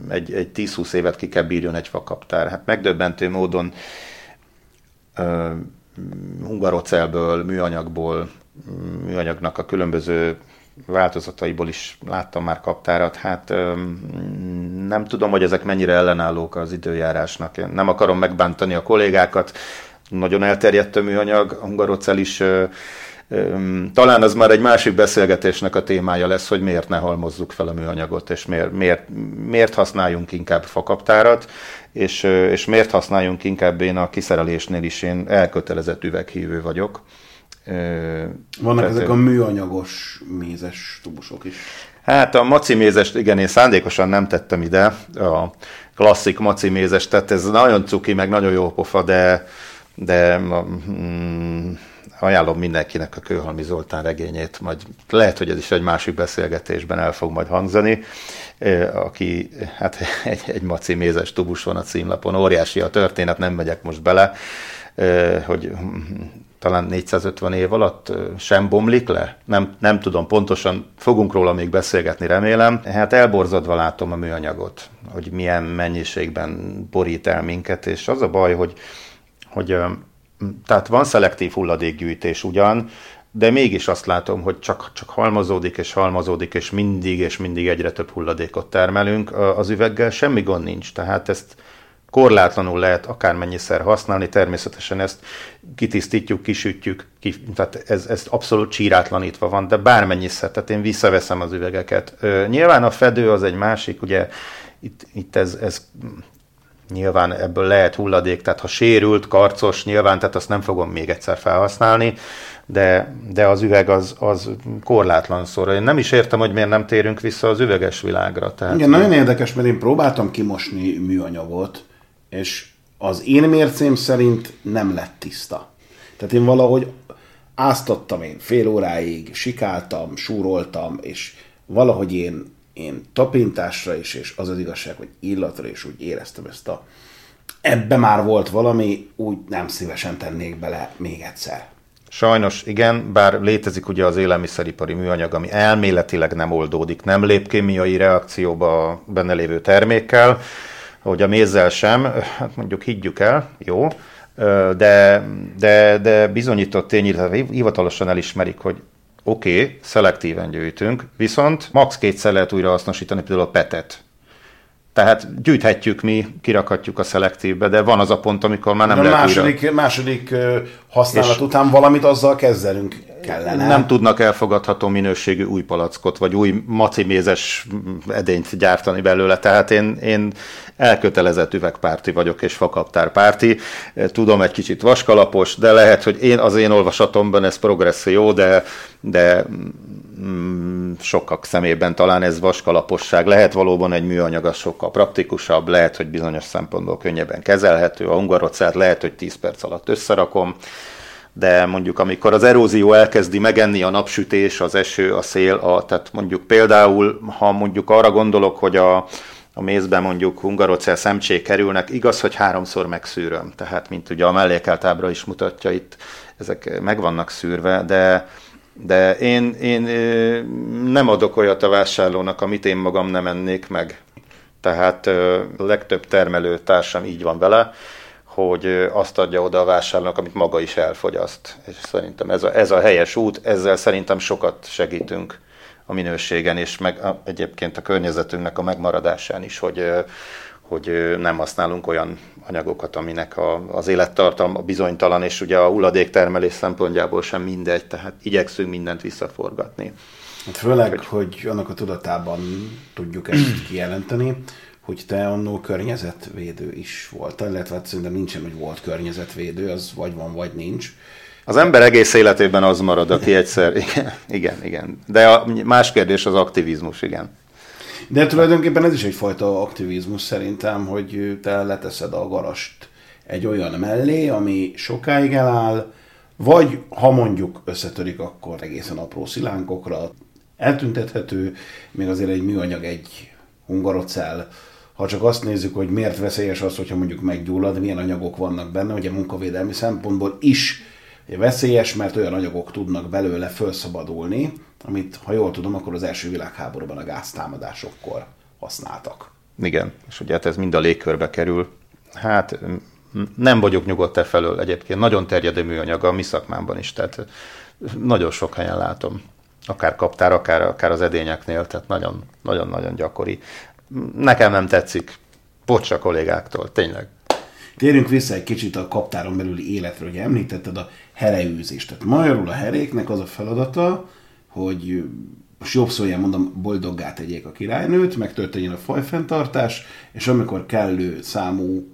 egy, egy 10-20 évet ki kell bírjon egy fakaptár. Hát megdöbbentő módon hungarocelből, műanyagból, műanyagnak a különböző változataiból is láttam már kaptárat. Hát nem tudom, hogy ezek mennyire ellenállók az időjárásnak. Én nem akarom megbántani a kollégákat. Nagyon elterjedt a műanyag, a hungarocel is talán az már egy másik beszélgetésnek a témája lesz, hogy miért ne halmozzuk fel a műanyagot, és miért, miért, miért használjunk inkább fakaptárat, és, és miért használjunk inkább én a kiszerelésnél is, én elkötelezett üveghívő vagyok Vannak ezek a műanyagos mézes tubusok is. Hát a maci mézest, igen, én szándékosan nem tettem ide, a klasszik maci mézes, tehát ez nagyon cuki, meg nagyon jó pofa, de, de mm, ajánlom mindenkinek a Kőhalmi Zoltán regényét, majd lehet, hogy ez is egy másik beszélgetésben el fog majd hangzani, aki, hát egy, egy maci mézes tubus van a címlapon, óriási a történet, nem megyek most bele, hogy talán 450 év alatt sem bomlik le? Nem, nem tudom, pontosan fogunk róla még beszélgetni, remélem. Hát elborzadva látom a műanyagot, hogy milyen mennyiségben borít el minket, és az a baj, hogy, hogy tehát van szelektív hulladékgyűjtés ugyan, de mégis azt látom, hogy csak, csak halmozódik és halmozódik, és mindig és mindig egyre több hulladékot termelünk. Az üveggel semmi gond nincs, tehát ezt korlátlanul lehet akármennyiszer használni, természetesen ezt kitisztítjuk, kisütjük, ki, tehát ez, ez abszolút csírátlanítva van, de bármennyiszer, tehát én visszaveszem az üvegeket. Nyilván a fedő az egy másik, ugye itt, itt ez, ez nyilván ebből lehet hulladék, tehát ha sérült, karcos, nyilván, tehát azt nem fogom még egyszer felhasználni, de, de az üveg az, az korlátlan szóra. Én nem is értem, hogy miért nem térünk vissza az üveges világra. Tehát Igen, nagyon érdekes, mert én próbáltam kimosni műanyagot, és az én mércém szerint nem lett tiszta. Tehát én valahogy áztattam én fél óráig, sikáltam, súroltam, és valahogy én én tapintásra is, és az az igazság, hogy illatra is úgy éreztem ezt a... Ebbe már volt valami, úgy nem szívesen tennék bele még egyszer. Sajnos igen, bár létezik ugye az élelmiszeripari műanyag, ami elméletileg nem oldódik, nem lép kémiai reakcióba a benne lévő termékkel, hogy a mézzel sem, hát mondjuk higgyük el, jó, de, de, de bizonyított tény, illetve hivatalosan elismerik, hogy oké, okay, szelektíven gyűjtünk, viszont max. kétszer lehet újra hasznosítani például a petet. Tehát gyűjthetjük mi, kirakhatjuk a szelektívbe, de van az a pont, amikor már nem de lehet második, újra. második használat és után valamit azzal kezdenünk kellene. Nem tudnak elfogadható minőségű új palackot, vagy új macimézes edényt gyártani belőle. Tehát én, én elkötelezett üvegpárti vagyok, és fakaptárpárti. Tudom, egy kicsit vaskalapos, de lehet, hogy én az én olvasatomban ez progresszió, de, de mm, sokak szemében talán ez vaskalaposság. Lehet valóban egy műanyag, az sokkal praktikusabb, lehet, hogy bizonyos szempontból könnyebben kezelhető. A hungarocát lehet, hogy 10 perc alatt összerakom, de mondjuk amikor az erózió elkezdi megenni a napsütés, az eső, a szél, a, tehát mondjuk például, ha mondjuk arra gondolok, hogy a, a mézben mondjuk hungarocel szemcsék kerülnek, igaz, hogy háromszor megszűröm, tehát mint ugye a mellékelt ábra is mutatja itt, ezek meg vannak szűrve, de, de én, én nem adok olyat a vásárlónak, amit én magam nem ennék meg. Tehát a legtöbb termelő társam így van vele, hogy azt adja oda a vásárlónak, amit maga is elfogyaszt. És szerintem ez a, ez a helyes út, ezzel szerintem sokat segítünk a minőségen, és meg a, egyébként a környezetünknek a megmaradásán is, hogy, hogy nem használunk olyan anyagokat, aminek a, az élettartalma bizonytalan, és ugye a hulladéktermelés szempontjából sem mindegy, tehát igyekszünk mindent visszaforgatni. Hát főleg, hogy, hogy annak a tudatában tudjuk ezt kijelenteni, hogy te annó környezetvédő is voltál, illetve hát szerintem nincsen, hogy volt környezetvédő, az vagy van, vagy nincs. Az ember egész életében az marad, aki egyszer, igen, igen, igen. De a más kérdés az aktivizmus, igen. De tulajdonképpen ez is egyfajta aktivizmus szerintem, hogy te leteszed a garast egy olyan mellé, ami sokáig eláll, vagy ha mondjuk összetörik, akkor egészen apró szilánkokra eltüntethető, még azért egy műanyag, egy hungarocell, ha csak azt nézzük, hogy miért veszélyes az, hogyha mondjuk meggyullad, milyen anyagok vannak benne, ugye munkavédelmi szempontból is veszélyes, mert olyan anyagok tudnak belőle felszabadulni, amit, ha jól tudom, akkor az első világháborúban a gáztámadásokkor használtak. Igen, és ugye hát ez mind a légkörbe kerül. Hát nem vagyok nyugodt e felől egyébként. Nagyon terjedő műanyag a mi szakmámban is, tehát nagyon sok helyen látom. Akár kaptár, akár, akár az edényeknél, tehát nagyon-nagyon gyakori. Nekem nem tetszik. Bocs a kollégáktól, tényleg. Térjünk vissza egy kicsit a kaptáron belüli életről, hogy említetted a hereűzést. Tehát magyarul a heréknek az a feladata, hogy most jobb szólján mondom, boldoggá tegyék a királynőt, megtörténjen a fajfenntartás, és amikor kellő számú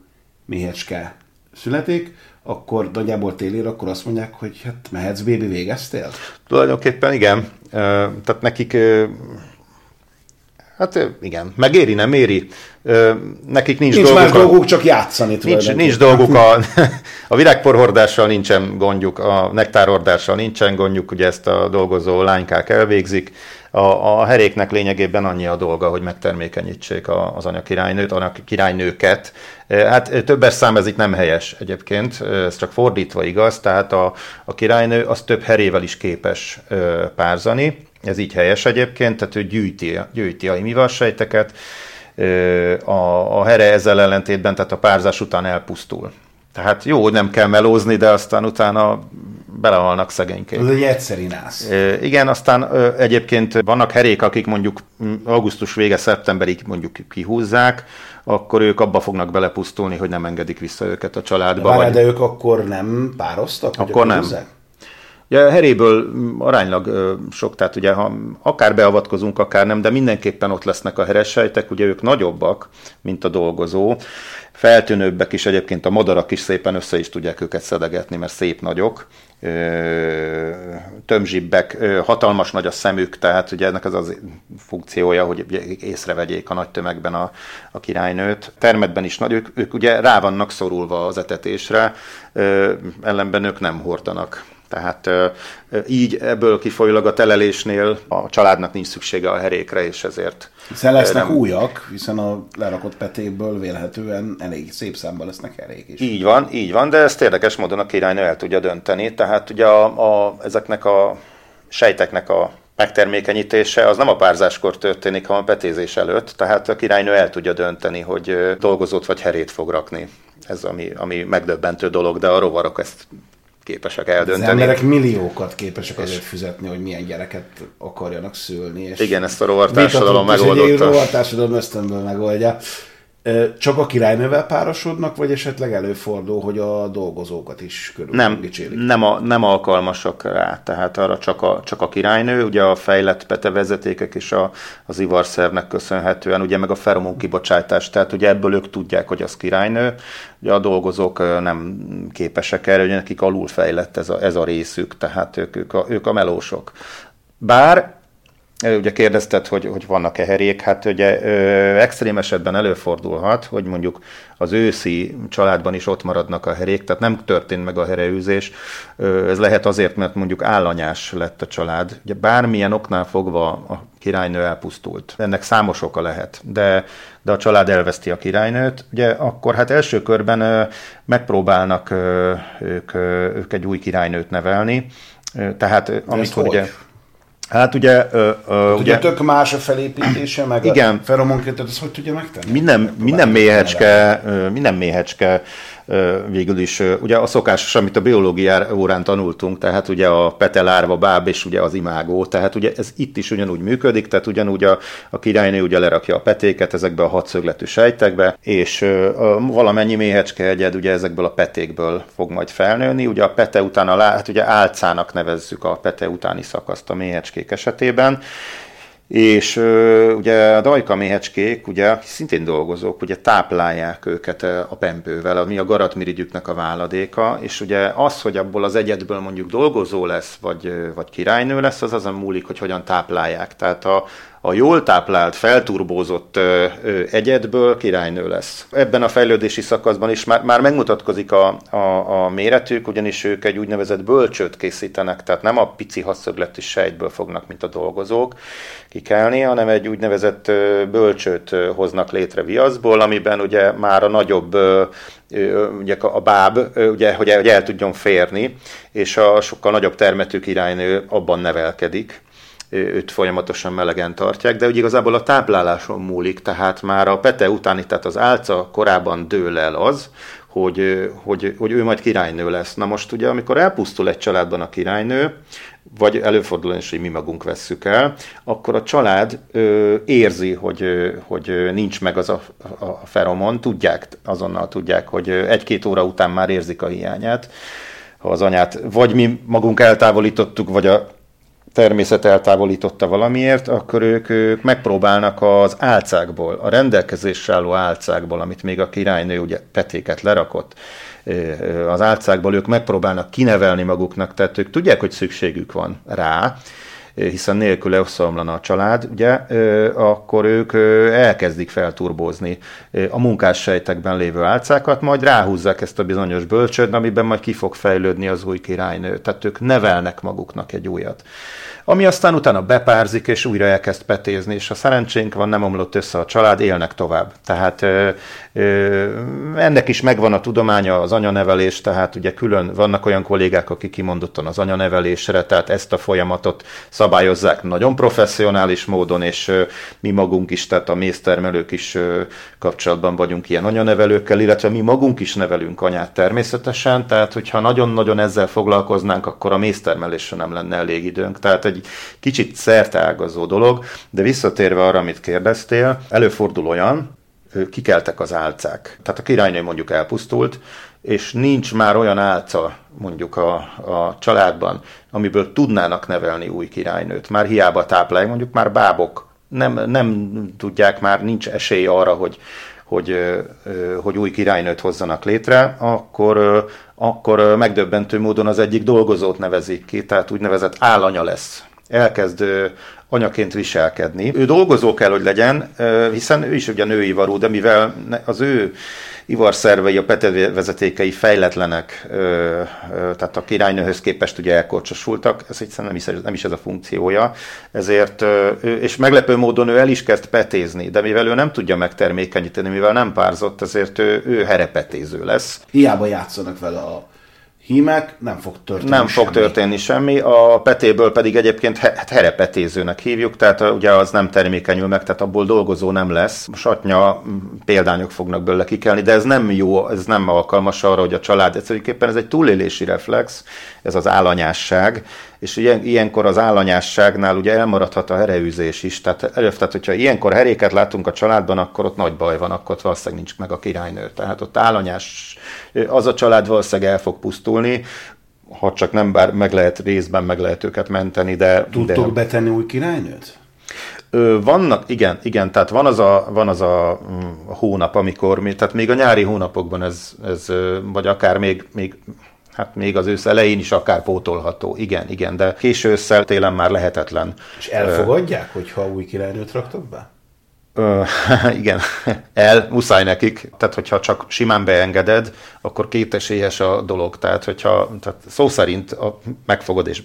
méhecske születik, akkor nagyjából télér, akkor azt mondják, hogy hát mehetsz, bébi, végeztél? Tulajdonképpen igen. Tehát nekik Hát igen, megéri, nem éri. Nekik nincs, nincs dolguk. Más dolguk, csak játszani. Nincs, nincs dolguk, a, a virágporhordással nincsen gondjuk, a nektárhordással nincsen gondjuk, ugye ezt a dolgozó lánykák elvégzik. A, a heréknek lényegében annyi a dolga, hogy megtermékenyítsék az anyakirálynőt, anyakirálynőket. Hát többes szám ez itt nem helyes egyébként, ez csak fordítva igaz, tehát a, a királynő az több herével is képes párzani, ez így helyes egyébként, tehát ő gyűjti, gyűjti a imivarsejteket, a, a here ezzel ellentétben, tehát a párzás után elpusztul. Tehát jó, hogy nem kell melózni, de aztán utána belehalnak szegényként. Ez egy egyszeri nász. Igen, aztán egyébként vannak herék, akik mondjuk augusztus vége, szeptemberig mondjuk kihúzzák, akkor ők abba fognak belepusztulni, hogy nem engedik vissza őket a családba. De, vagy... de ők akkor nem pároztak? Akkor nem. Húzzák? Ugye heréből aránylag sok, tehát ugye ha akár beavatkozunk, akár nem, de mindenképpen ott lesznek a heressejtek, ugye ők nagyobbak, mint a dolgozó, feltűnőbbek is egyébként a madarak is szépen össze is tudják őket szedegetni, mert szép nagyok, tömzsibbek, hatalmas nagy a szemük, tehát ugye ennek az az funkciója, hogy észrevegyék a nagy tömegben a, a királynőt. Termetben is nagy, ők, ők ugye rá vannak szorulva az etetésre, ellenben ők nem hordanak tehát így ebből kifolyólag a telelésnél a családnak nincs szüksége a herékre, és ezért... Hiszen lesznek nem... újak, hiszen a lerakott petéből vélhetően elég szép számban lesznek herék is. Így van, így van, de ezt érdekes módon a királynő el tudja dönteni. Tehát ugye a, a, ezeknek a sejteknek a megtermékenyítése az nem a párzáskor történik, hanem a petézés előtt, tehát a királynő el tudja dönteni, hogy dolgozót vagy herét fog rakni. Ez ami, ami megdöbbentő dolog, de a rovarok ezt képesek eldönteni. Az emberek milliókat képesek azért fizetni, hogy milyen gyereket akarjanak szülni. És igen, ezt a rovartársadalom megoldotta. A rovartársadalom ösztönből megoldja. Csak a királynővel párosodnak, vagy esetleg előfordul, hogy a dolgozókat is körül nem, nem, a, nem alkalmasak rá, tehát arra csak a, csak a királynő, ugye a fejlett petevezetékek és a, az ivarszernek köszönhetően, ugye meg a feromon kibocsátás, tehát ugye ebből ők tudják, hogy az királynő, ugye a dolgozók nem képesek erre, hogy nekik alulfejlett ez a, ez a részük, tehát ők, ők, a, ők a melósok. Bár Ugye kérdezted, hogy, hogy vannak-e herék, hát ugye ö, extrém esetben előfordulhat, hogy mondjuk az őszi családban is ott maradnak a herék, tehát nem történt meg a hereűzés. Ö, ez lehet azért, mert mondjuk állanyás lett a család. Ugye bármilyen oknál fogva a királynő elpusztult. Ennek számos oka lehet, de, de a család elveszti a királynőt, ugye akkor hát első körben ö, megpróbálnak ö, ők, ö, ők egy új királynőt nevelni, tehát amikor ugye... Hát ugye... Ö, ö, ugye, ugye tök más a felépítése, meg igen, a feromonként, ez hogy tudja megtenni? Minden, minden méhecske, minden méhecske végül is, ugye a szokásos, amit a biológia órán tanultunk, tehát ugye a petelárva, báb és ugye az imágó, tehát ugye ez itt is ugyanúgy működik, tehát ugyanúgy a, a királynő ugye lerakja a petéket ezekbe a hatszögletű sejtekbe, és a, valamennyi méhecske egyed ugye ezekből a petékből fog majd felnőni, ugye a pete utána, hát ugye álcának nevezzük a pete utáni szakaszt a méhecskék esetében, és ugye a dajka méhecskék, ugye szintén dolgozók, ugye táplálják őket a pempővel, ami a garatmirigyüknek a váladéka, és ugye az, hogy abból az egyedből mondjuk dolgozó lesz, vagy, vagy királynő lesz, az azon múlik, hogy hogyan táplálják. Tehát a, a jól táplált, felturbózott egyedből királynő lesz. Ebben a fejlődési szakaszban is már, már megmutatkozik a, a, a méretük, ugyanis ők egy úgynevezett bölcsőt készítenek, tehát nem a pici hasszögletű sejtből fognak, mint a dolgozók kikelni, hanem egy úgynevezett bölcsőt hoznak létre viaszból, amiben ugye már a nagyobb ugye a báb, ugye, hogy el tudjon férni, és a sokkal nagyobb termetű királynő abban nevelkedik őt folyamatosan melegen tartják, de úgy igazából a tápláláson múlik, tehát már a pete utáni, tehát az álca korában dől el az, hogy, hogy, hogy ő majd királynő lesz. Na most ugye, amikor elpusztul egy családban a királynő, vagy előfordul is, hogy mi magunk vesszük el, akkor a család ö, érzi, hogy, hogy nincs meg az a, a feromon, tudják, azonnal tudják, hogy egy-két óra után már érzik a hiányát, ha az anyát vagy mi magunk eltávolítottuk, vagy a természet eltávolította valamiért, akkor ők, ők megpróbálnak az álcákból, a rendelkezésre álló álcákból, amit még a királynő ugye petéket lerakott, az álcákból ők megpróbálnak kinevelni maguknak, tehát ők tudják, hogy szükségük van rá, hiszen nélküle összeomlana a család, ugye, akkor ők elkezdik felturbózni a munkássejtekben lévő álcákat, majd ráhúzzák ezt a bizonyos bölcsőd, amiben majd ki fog fejlődni az új királynő. Tehát ők nevelnek maguknak egy újat ami aztán utána bepárzik, és újra elkezd petézni, és ha szerencsénk van, nem omlott össze a család, élnek tovább. Tehát ö, ö, ennek is megvan a tudománya, az anyanevelés, tehát ugye külön vannak olyan kollégák, akik kimondottan az anyanevelésre, tehát ezt a folyamatot szabályozzák nagyon professzionális módon, és mi magunk is, tehát a méztermelők is kapcsolatban vagyunk ilyen anyanevelőkkel, illetve mi magunk is nevelünk anyát természetesen, tehát hogyha nagyon-nagyon ezzel foglalkoznánk, akkor a méztermelésre nem lenne elég időnk. Tehát egy kicsit szerteágazó dolog, de visszatérve arra, amit kérdeztél, előfordul olyan, kikeltek az álcák. Tehát a királynő mondjuk elpusztult, és nincs már olyan álca mondjuk a, a családban, amiből tudnának nevelni új királynőt. Már hiába táplálják, mondjuk már bábok nem, nem tudják már, nincs esély arra, hogy, hogy, hogy új királynőt hozzanak létre, akkor, akkor megdöbbentő módon az egyik dolgozót nevezik ki, tehát úgynevezett állanya lesz. Elkezd anyaként viselkedni. Ő dolgozó kell, hogy legyen, hiszen ő is ugye női varú, de mivel az ő ivarszervei, a petevezetékei fejletlenek, tehát a királynőhöz képest ugye elkorcsosultak, ez egyszerűen nem is, nem is ez a funkciója, ezért, és meglepő módon ő el is kezd petézni, de mivel ő nem tudja megtermékenyíteni, mivel nem párzott, ezért ő, ő herepetéző lesz. Hiába játszanak vele a hímek, nem fog történni Nem semmi. fog történni semmi, a petéből pedig egyébként hát herepetézőnek hívjuk, tehát ugye az nem termékenyül meg, tehát abból dolgozó nem lesz. Satnya példányok fognak belőle kikelni, de ez nem jó, ez nem alkalmas arra, hogy a család, egyszerűen ez egy túlélési reflex, ez az állanyásság, és ilyen, ilyenkor az állanyásságnál ugye elmaradhat a hereűzés is, tehát, előbb, tehát hogyha ilyenkor heréket látunk a családban, akkor ott nagy baj van, akkor ott valószínűleg nincs meg a királynő. Tehát ott állanyás, az a család valószínűleg el fog pusztulni, ha csak nem bár meg lehet részben meg lehet őket menteni, de... Tudtok de... betenni új királynőt? Vannak, igen, igen, tehát van az a, van az a mm, hónap, amikor, tehát még a nyári hónapokban ez, ez vagy akár még, még Hát még az ősz elején is akár pótolható, igen, igen, de késő ősszel, télen már lehetetlen. És elfogadják, hogyha új királynőt raktok be? Ö, igen, el, muszáj nekik. Tehát, hogyha csak simán beengeded, akkor kétesélyes a dolog. Tehát, hogyha tehát szó szerint a, megfogod és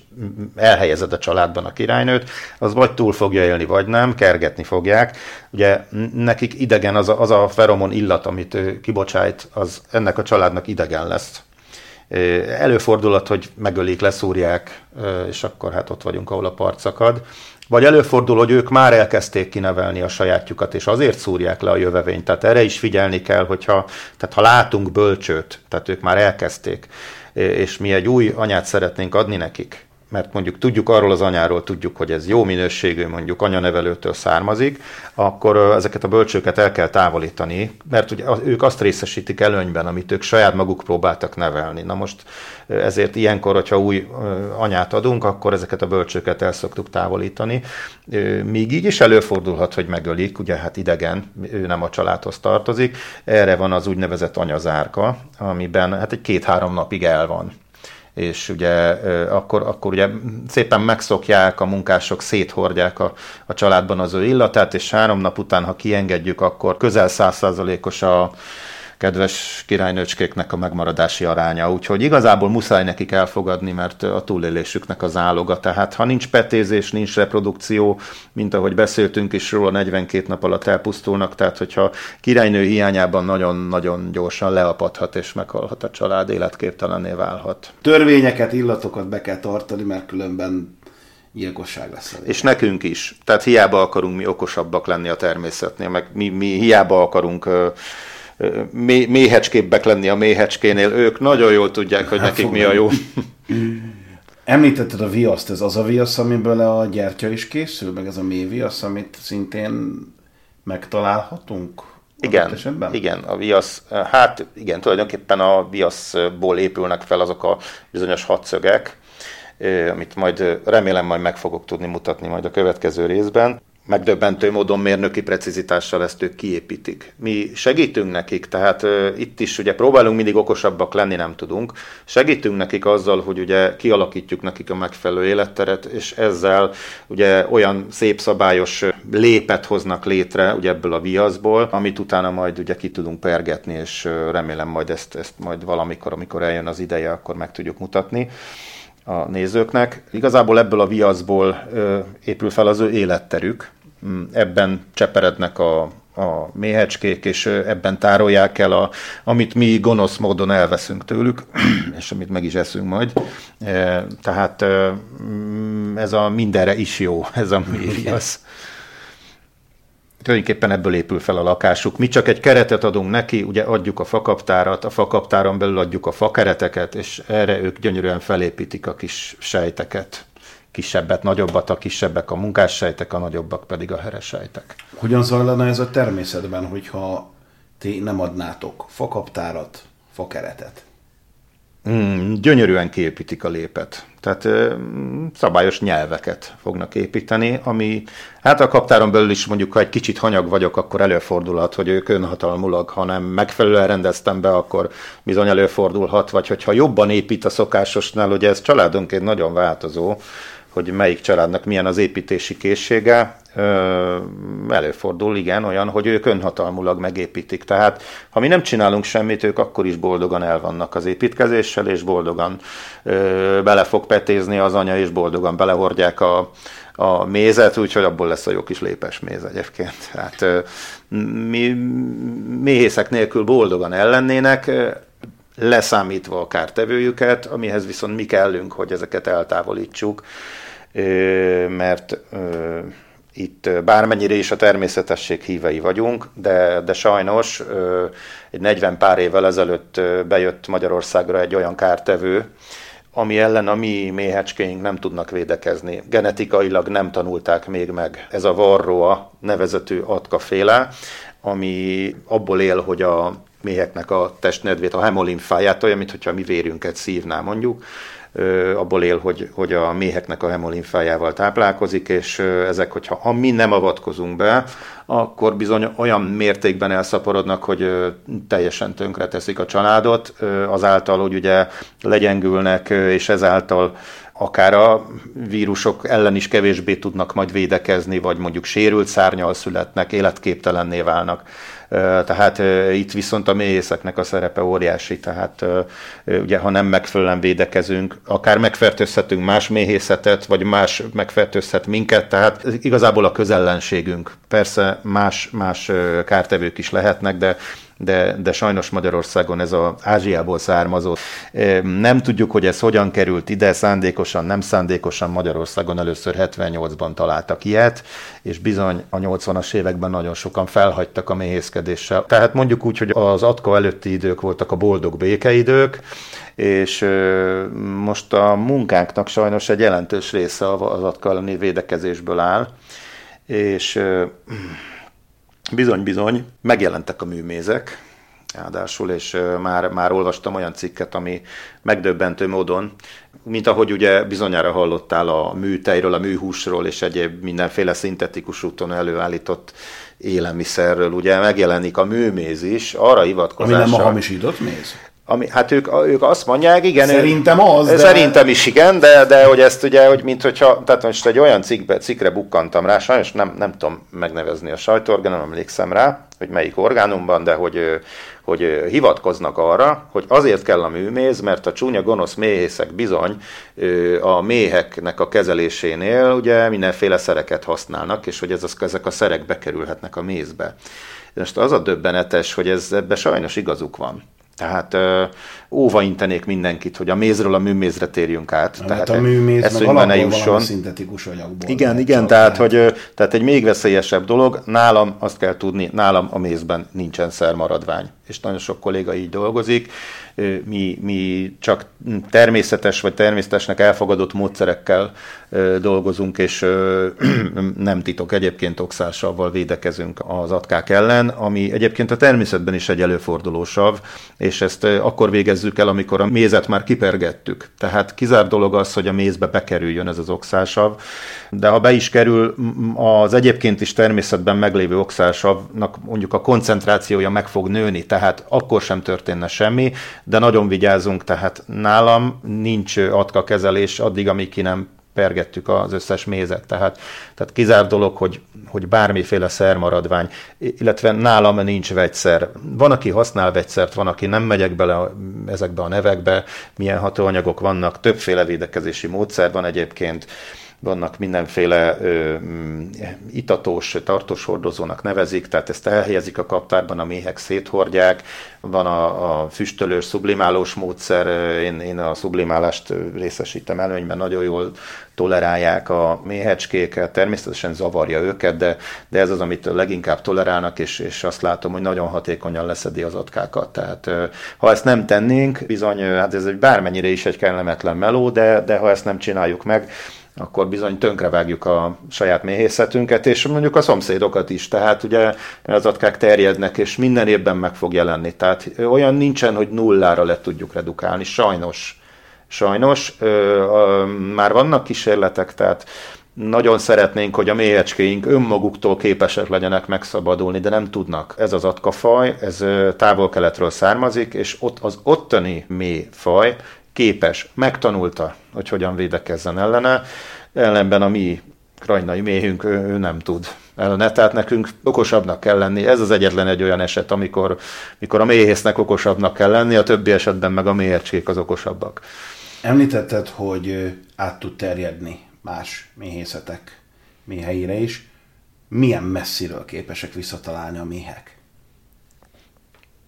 elhelyezed a családban a királynőt, az vagy túl fogja élni, vagy nem, kergetni fogják. Ugye nekik idegen az a, az a feromon illat, amit ő kibocsájt, az ennek a családnak idegen lesz. Előfordulhat, hogy megölik, leszúrják, és akkor hát ott vagyunk, ahol a part szakad. Vagy előfordul, hogy ők már elkezdték kinevelni a sajátjukat, és azért szúrják le a jövevényt. Tehát erre is figyelni kell, hogyha, tehát ha látunk bölcsőt, tehát ők már elkezdték, és mi egy új anyát szeretnénk adni nekik, mert mondjuk tudjuk arról az anyáról, tudjuk, hogy ez jó minőségű, mondjuk anyanevelőtől származik, akkor ezeket a bölcsőket el kell távolítani, mert ugye ők azt részesítik előnyben, amit ők saját maguk próbáltak nevelni. Na most ezért ilyenkor, hogyha új anyát adunk, akkor ezeket a bölcsőket el szoktuk távolítani. Még így is előfordulhat, hogy megölik, ugye hát idegen, ő nem a családhoz tartozik. Erre van az úgynevezett anyazárka, amiben hát egy két-három napig el van és ugye akkor, akkor ugye szépen megszokják, a munkások széthordják a, a családban az ő illatát, és három nap után, ha kiengedjük, akkor közel százszázalékos a, kedves királynőcskéknek a megmaradási aránya. Úgyhogy igazából muszáj nekik elfogadni, mert a túlélésüknek az áloga. Tehát ha nincs petézés, nincs reprodukció, mint ahogy beszéltünk is róla, 42 nap alatt elpusztulnak, tehát hogyha királynő hiányában nagyon-nagyon gyorsan leapadhat és meghalhat a család, életképtelenné válhat. Törvényeket, illatokat be kell tartani, mert különben gyilkosság lesz. És nekünk is. Tehát hiába akarunk mi okosabbak lenni a természetnél, meg mi, mi hiába akarunk mély, méhecskébbek lenni a méhecskénél. Ők nagyon jól tudják, hogy nekik mi a jó. Említetted a viaszt, ez az a viasz, amiből a gyertya is készül, meg ez a mély viasz, amit szintén megtalálhatunk? Igen, igen, a viasz, hát igen, tulajdonképpen a viaszból épülnek fel azok a bizonyos hadszögek, amit majd remélem majd meg fogok tudni mutatni majd a következő részben megdöbbentő módon mérnöki precizitással ezt ők kiépítik. Mi segítünk nekik, tehát uh, itt is ugye próbálunk mindig okosabbak lenni, nem tudunk. Segítünk nekik azzal, hogy ugye kialakítjuk nekik a megfelelő életteret, és ezzel ugye olyan szép szabályos lépet hoznak létre ugye ebből a viaszból, amit utána majd ugye ki tudunk pergetni, és remélem majd ezt, ezt majd valamikor, amikor eljön az ideje, akkor meg tudjuk mutatni a nézőknek. Igazából ebből a viaszból ö, épül fel az ő életterük, mm, ebben cseperednek a, a méhecskék, és ebben tárolják el, a, amit mi gonosz módon elveszünk tőlük, és amit meg is eszünk majd. Tehát mm, ez a mindenre is jó, ez a mériasz tulajdonképpen ebből épül fel a lakásuk. Mi csak egy keretet adunk neki, ugye adjuk a fakaptárat, a fakaptáron belül adjuk a fakereteket, és erre ők gyönyörűen felépítik a kis sejteket. Kisebbet, nagyobbat, a kisebbek a munkássejtek, a nagyobbak pedig a heresejtek. Hogyan zajlana ez a természetben, hogyha ti nem adnátok fakaptárat, fakeretet? Mm, gyönyörűen kiépítik a lépet. Tehát ö, szabályos nyelveket fognak építeni, ami hát a kaptáron belül is mondjuk, ha egy kicsit hanyag vagyok, akkor előfordulhat, hogy ők önhatalmulag, hanem megfelelően rendeztem be, akkor bizony előfordulhat, vagy hogyha jobban épít a szokásosnál, ugye ez családonként nagyon változó, hogy melyik családnak milyen az építési készsége, előfordul, igen, olyan, hogy ők önhatalmulag megépítik. Tehát, ha mi nem csinálunk semmit, ők akkor is boldogan elvannak az építkezéssel, és boldogan ö, bele fog petézni az anya, és boldogan belehordják a, a mézet, úgyhogy abból lesz a jó kis lépes méz egyébként. Tehát ö, mi méhészek nélkül boldogan ellennének, leszámítva a kártevőjüket, amihez viszont mi kellünk, hogy ezeket eltávolítsuk, mert itt bármennyire is a természetesség hívei vagyunk, de, de sajnos egy 40 pár évvel ezelőtt bejött Magyarországra egy olyan kártevő, ami ellen a mi méhecskéink nem tudnak védekezni. Genetikailag nem tanulták még meg. Ez a varroa nevezetű atkaféle, ami abból él, hogy a méheknek a testnedvét, a hemolimfáját, olyan, mintha mi vérünket szívná mondjuk, abból él, hogy, hogy a méheknek a hemolimfájával táplálkozik, és ezek, hogyha ha mi nem avatkozunk be, akkor bizony olyan mértékben elszaporodnak, hogy teljesen tönkre teszik a családot, azáltal, hogy ugye legyengülnek, és ezáltal akár a vírusok ellen is kevésbé tudnak majd védekezni, vagy mondjuk sérült szárnyal születnek, életképtelenné válnak. Tehát itt viszont a méhészeknek a szerepe óriási, tehát ugye ha nem megfelelően védekezünk, akár megfertőzhetünk más méhészetet, vagy más megfertőzhet minket, tehát igazából a közellenségünk. Persze más, más kártevők is lehetnek, de de, de sajnos Magyarországon ez az Ázsiából származó. Nem tudjuk, hogy ez hogyan került ide, szándékosan, nem szándékosan Magyarországon először 78-ban találtak ilyet, és bizony a 80-as években nagyon sokan felhagytak a méhészkedéssel. Tehát mondjuk úgy, hogy az atka előtti idők voltak a boldog békeidők, és most a munkánknak sajnos egy jelentős része az atka elleni védekezésből áll, és Bizony-bizony, megjelentek a műmézek, ráadásul, és már, már olvastam olyan cikket, ami megdöbbentő módon, mint ahogy ugye bizonyára hallottál a műtejről, a műhúsról és egyéb mindenféle szintetikus úton előállított élelmiszerről, ugye megjelenik a műméz is, arra hivatkozással... Ami nem a hamisított méz? Ami, hát ők, ők azt mondják, igen. Szerintem az, de... Szerintem is igen, de, de hogy ezt ugye, hogy mint hogyha, tehát most egy olyan cikkbe, cikkre bukkantam rá, sajnos nem, nem tudom megnevezni a sajtóorgán, nem emlékszem rá, hogy melyik orgánumban, de hogy, hogy hivatkoznak arra, hogy azért kell a műméz, mert a csúnya gonosz méhészek bizony a méheknek a kezelésénél ugye mindenféle szereket használnak, és hogy ez, ezek a szerek bekerülhetnek a mézbe. Most az a döbbenetes, hogy ez ebbe sajnos igazuk van. Tehát óva intenék mindenkit, hogy a mézről a műmézre térjünk át. Na, tehát a műméz meg alapból ne jusson. szintetikus anyagból. Igen, igen, tehát, hogy, tehát egy még veszélyesebb dolog, nálam azt kell tudni, nálam a mézben nincsen szermaradvány. És nagyon sok kolléga így dolgozik. Mi, mi csak természetes vagy természetesnek elfogadott módszerekkel dolgozunk, és nem titok egyébként oxálsavval védekezünk az atkák ellen, ami egyébként a természetben is egy előfordulósav, és ezt akkor végezzük el, amikor a mézet már kipergettük. Tehát kizár dolog az, hogy a mézbe bekerüljön ez az oxálsav, de ha be is kerül, az egyébként is természetben meglévő oxálsavnak mondjuk a koncentrációja meg fog nőni, tehát akkor sem történne semmi, de nagyon vigyázunk, tehát nálam nincs atka kezelés addig, amíg ki nem pergettük az összes mézet. Tehát, tehát kizár dolog, hogy, hogy bármiféle szermaradvány, illetve nálam nincs vegyszer. Van, aki használ vegyszert, van, aki nem megyek bele ezekbe a nevekbe, milyen hatóanyagok vannak, többféle védekezési módszer van egyébként, vannak mindenféle ö, mm, itatós, tartós hordozónak nevezik, tehát ezt elhelyezik a kaptárban, a méhek széthordják, van a, a füstölős, sublimálós módszer, én, én a sublimálást részesítem előnyben, nagyon jól tolerálják a méhecskéket, természetesen zavarja őket, de, de ez az, amit leginkább tolerálnak, és, és azt látom, hogy nagyon hatékonyan leszedi az atkákat. Tehát ha ezt nem tennénk, bizony, hát ez egy bármennyire is egy kellemetlen meló, de, de ha ezt nem csináljuk meg, akkor bizony tönkrevágjuk a saját méhészetünket, és mondjuk a szomszédokat is. Tehát ugye az atkák terjednek, és minden évben meg fog jelenni. Tehát olyan nincsen, hogy nullára le tudjuk redukálni, sajnos. Sajnos, ö, ö, már vannak kísérletek, tehát nagyon szeretnénk, hogy a méhecskéink önmaguktól képesek legyenek megszabadulni, de nem tudnak. Ez az atkafaj, ez távol-keletről származik, és ott az ottani méhfaj képes, megtanulta, hogy hogyan védekezzen ellene, ellenben a mi krajnai méhünk ő, ő nem tud ellene, tehát nekünk okosabbnak kell lenni. Ez az egyetlen egy olyan eset, amikor, amikor a méhésznek okosabbnak kell lenni, a többi esetben meg a méhecskék az okosabbak. Említetted, hogy át tud terjedni más méhészetek méheire is. Milyen messziről képesek visszatalálni a méhek?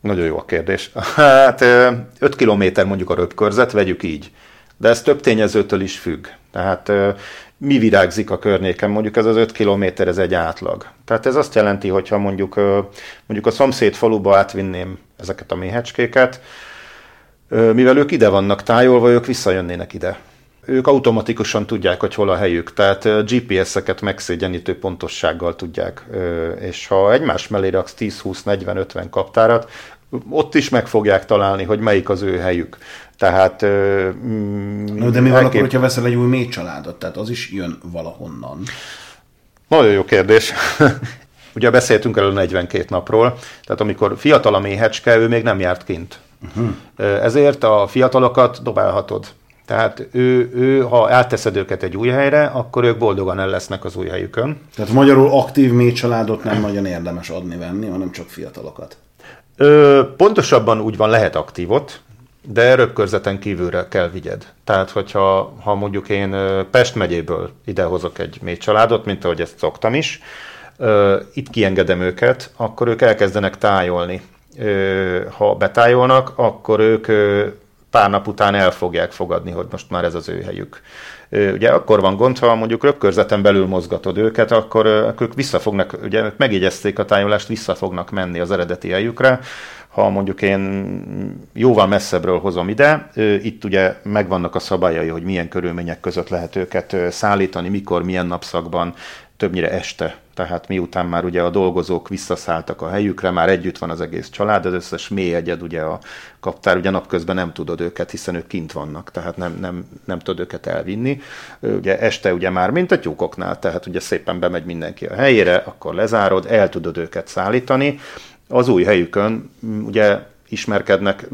Nagyon jó a kérdés. Hát 5 kilométer mondjuk a röpkörzet, vegyük így. De ez több tényezőtől is függ. Tehát mi virágzik a környéken, mondjuk ez az 5 kilométer, ez egy átlag. Tehát ez azt jelenti, hogyha mondjuk, mondjuk a szomszéd faluba átvinném ezeket a méhecskéket, mivel ők ide vannak tájolva, ők visszajönnének ide. Ők automatikusan tudják, hogy hol a helyük, tehát GPS-eket megszégyenítő pontossággal tudják, és ha egymás mellé raksz 10, 20, 40, 50 kaptárat, ott is meg fogják találni, hogy melyik az ő helyük. Tehát... Mm, no, de mi van akkor, hogyha veszel egy új mély családot? Tehát az is jön valahonnan. Nagyon jó kérdés. Ugye beszéltünk elő 42 napról, tehát amikor fiatal a méhecske, ő még nem járt kint. Uh-huh. Ezért a fiatalokat dobálhatod. Tehát ő, ő, ha elteszed őket egy új helyre, akkor ők boldogan el lesznek az új helyükön. Tehát magyarul aktív mély családot nem nagyon érdemes adni-venni, hanem csak fiatalokat. Ö, pontosabban úgy van, lehet aktívot, de röpkörzeten kívülre kell vigyed. Tehát, hogyha ha mondjuk én Pest megyéből idehozok egy mély családot, mint ahogy ezt szoktam is, itt kiengedem őket, akkor ők elkezdenek tájolni. Ha betájolnak, akkor ők pár nap után el fogják fogadni, hogy most már ez az ő helyük. Ugye akkor van gond, ha mondjuk röpkörzeten belül mozgatod őket, akkor ők visszafognak, ugye megjegyezték a tájolást, vissza fognak menni az eredeti helyükre, ha mondjuk én jóval messzebbről hozom ide, itt ugye megvannak a szabályai, hogy milyen körülmények között lehet őket szállítani, mikor, milyen napszakban, többnyire este. Tehát miután már ugye a dolgozók visszaszálltak a helyükre, már együtt van az egész család, az összes mély egyed ugye a kaptár, ugye napközben nem tudod őket, hiszen ők kint vannak, tehát nem, nem, nem tudod őket elvinni. Ugye este ugye már, mint a tyúkoknál, tehát ugye szépen bemegy mindenki a helyére, akkor lezárod, el tudod őket szállítani, az új helyükön ugye ismerkednek,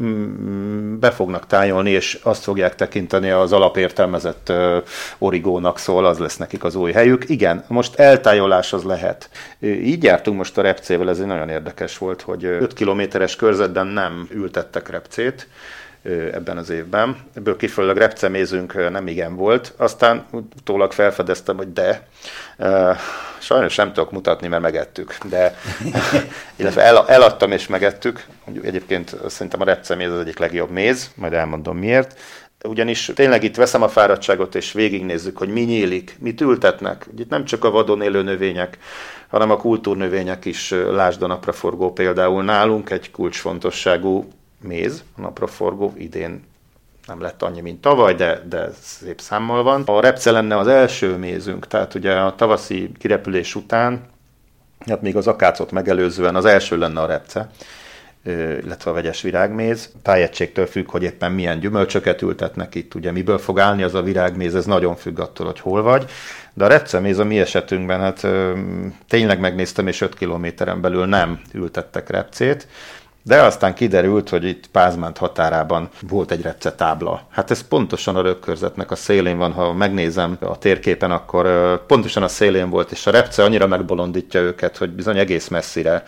be fognak tájolni, és azt fogják tekinteni az alapértelmezett origónak, szól, az lesz nekik az új helyük. Igen, most eltájolás az lehet. Így jártunk most a repcével, ez egy nagyon érdekes volt, hogy 5 kilométeres körzetben nem ültettek repcét, ebben az évben. Ebből kifolyólag repcemézünk nem igen volt. Aztán utólag felfedeztem, hogy de. Sajnos nem tudok mutatni, mert megettük. De, illetve el, eladtam és megettük. Egyébként szerintem a repceméz az egyik legjobb méz, majd elmondom miért. ugyanis tényleg itt veszem a fáradtságot, és végignézzük, hogy mi nyílik, mit ültetnek. Itt nem csak a vadon élő növények, hanem a kultúrnövények is, lásd a napraforgó például nálunk egy kulcsfontosságú méz, a napraforgó idén nem lett annyi, mint tavaly, de, de szép számmal van. A repce lenne az első mézünk, tehát ugye a tavaszi kirepülés után, hát még az akácot megelőzően az első lenne a repce illetve a vegyes virágméz. Tájegységtől függ, hogy éppen milyen gyümölcsöket ültetnek itt, ugye miből fog állni az a virágméz, ez nagyon függ attól, hogy hol vagy. De a repceméz a mi esetünkben, hát tényleg megnéztem, és 5 kilométeren belül nem ültettek repcét, de aztán kiderült, hogy itt Pázmánt határában volt egy tábla. Hát ez pontosan a rökkörzetnek a szélén van, ha megnézem a térképen, akkor pontosan a szélén volt, és a repce annyira megbolondítja őket, hogy bizony egész messzire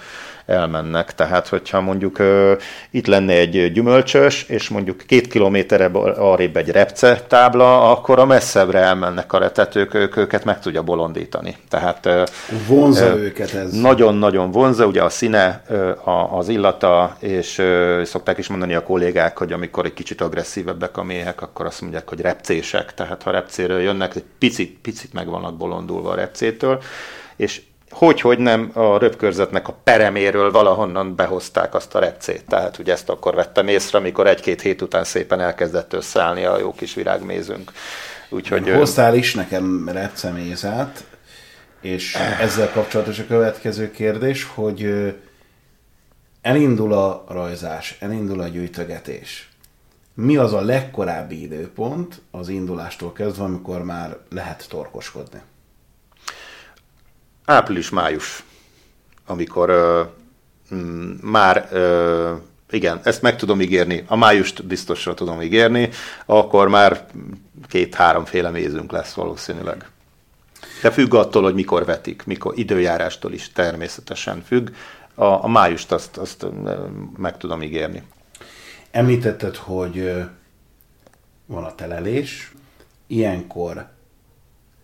elmennek. Tehát, hogyha mondjuk uh, itt lenne egy gyümölcsös, és mondjuk két kilométerre arrébb egy repce tábla, akkor a messzebbre elmennek a retetők, ők őket meg tudja bolondítani. Tehát uh, vonza uh, őket ez. Nagyon-nagyon vonza, ugye a színe, uh, az illata, és uh, szokták is mondani a kollégák, hogy amikor egy kicsit agresszívebbek a méhek, akkor azt mondják, hogy repcések, tehát ha repcéről jönnek, egy picit, picit meg vannak bolondulva a repcétől, és hogy, hogy nem a röpkörzetnek a pereméről valahonnan behozták azt a repcét. Tehát ugye ezt akkor vettem észre, amikor egy-két hét után szépen elkezdett összeállni a jó kis virágmézünk. Úgyhogy, Hoztál is nekem repcemézát, és ezzel kapcsolatos a következő kérdés, hogy elindul a rajzás, elindul a gyűjtögetés. Mi az a legkorábbi időpont az indulástól kezdve, amikor már lehet torkoskodni? Április-május, amikor uh, már uh, igen, ezt meg tudom ígérni, a májust biztosra tudom ígérni, akkor már két-három féle mézünk lesz valószínűleg. De függ attól, hogy mikor vetik, mikor időjárástól is természetesen függ. A, a májust azt, azt meg tudom ígérni. Említetted, hogy van a telelés, ilyenkor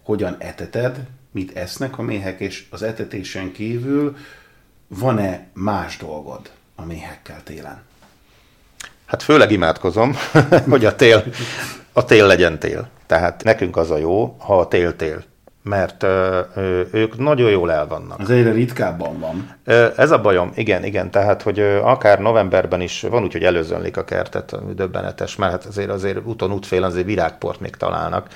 hogyan eteted, mit esznek a méhek, és az etetésen kívül van-e más dolgod a méhekkel télen? Hát főleg imádkozom, hogy a tél, a tél legyen tél. Tehát nekünk az a jó, ha a tél tél mert ö, ö, ők nagyon jól el vannak. Az egyre ritkábban van. Ö, ez a bajom, igen, igen, tehát, hogy ö, akár novemberben is van úgy, hogy előzönlik a kertet, döbbenetes, mert hát azért azért úton útfél azért virágport még találnak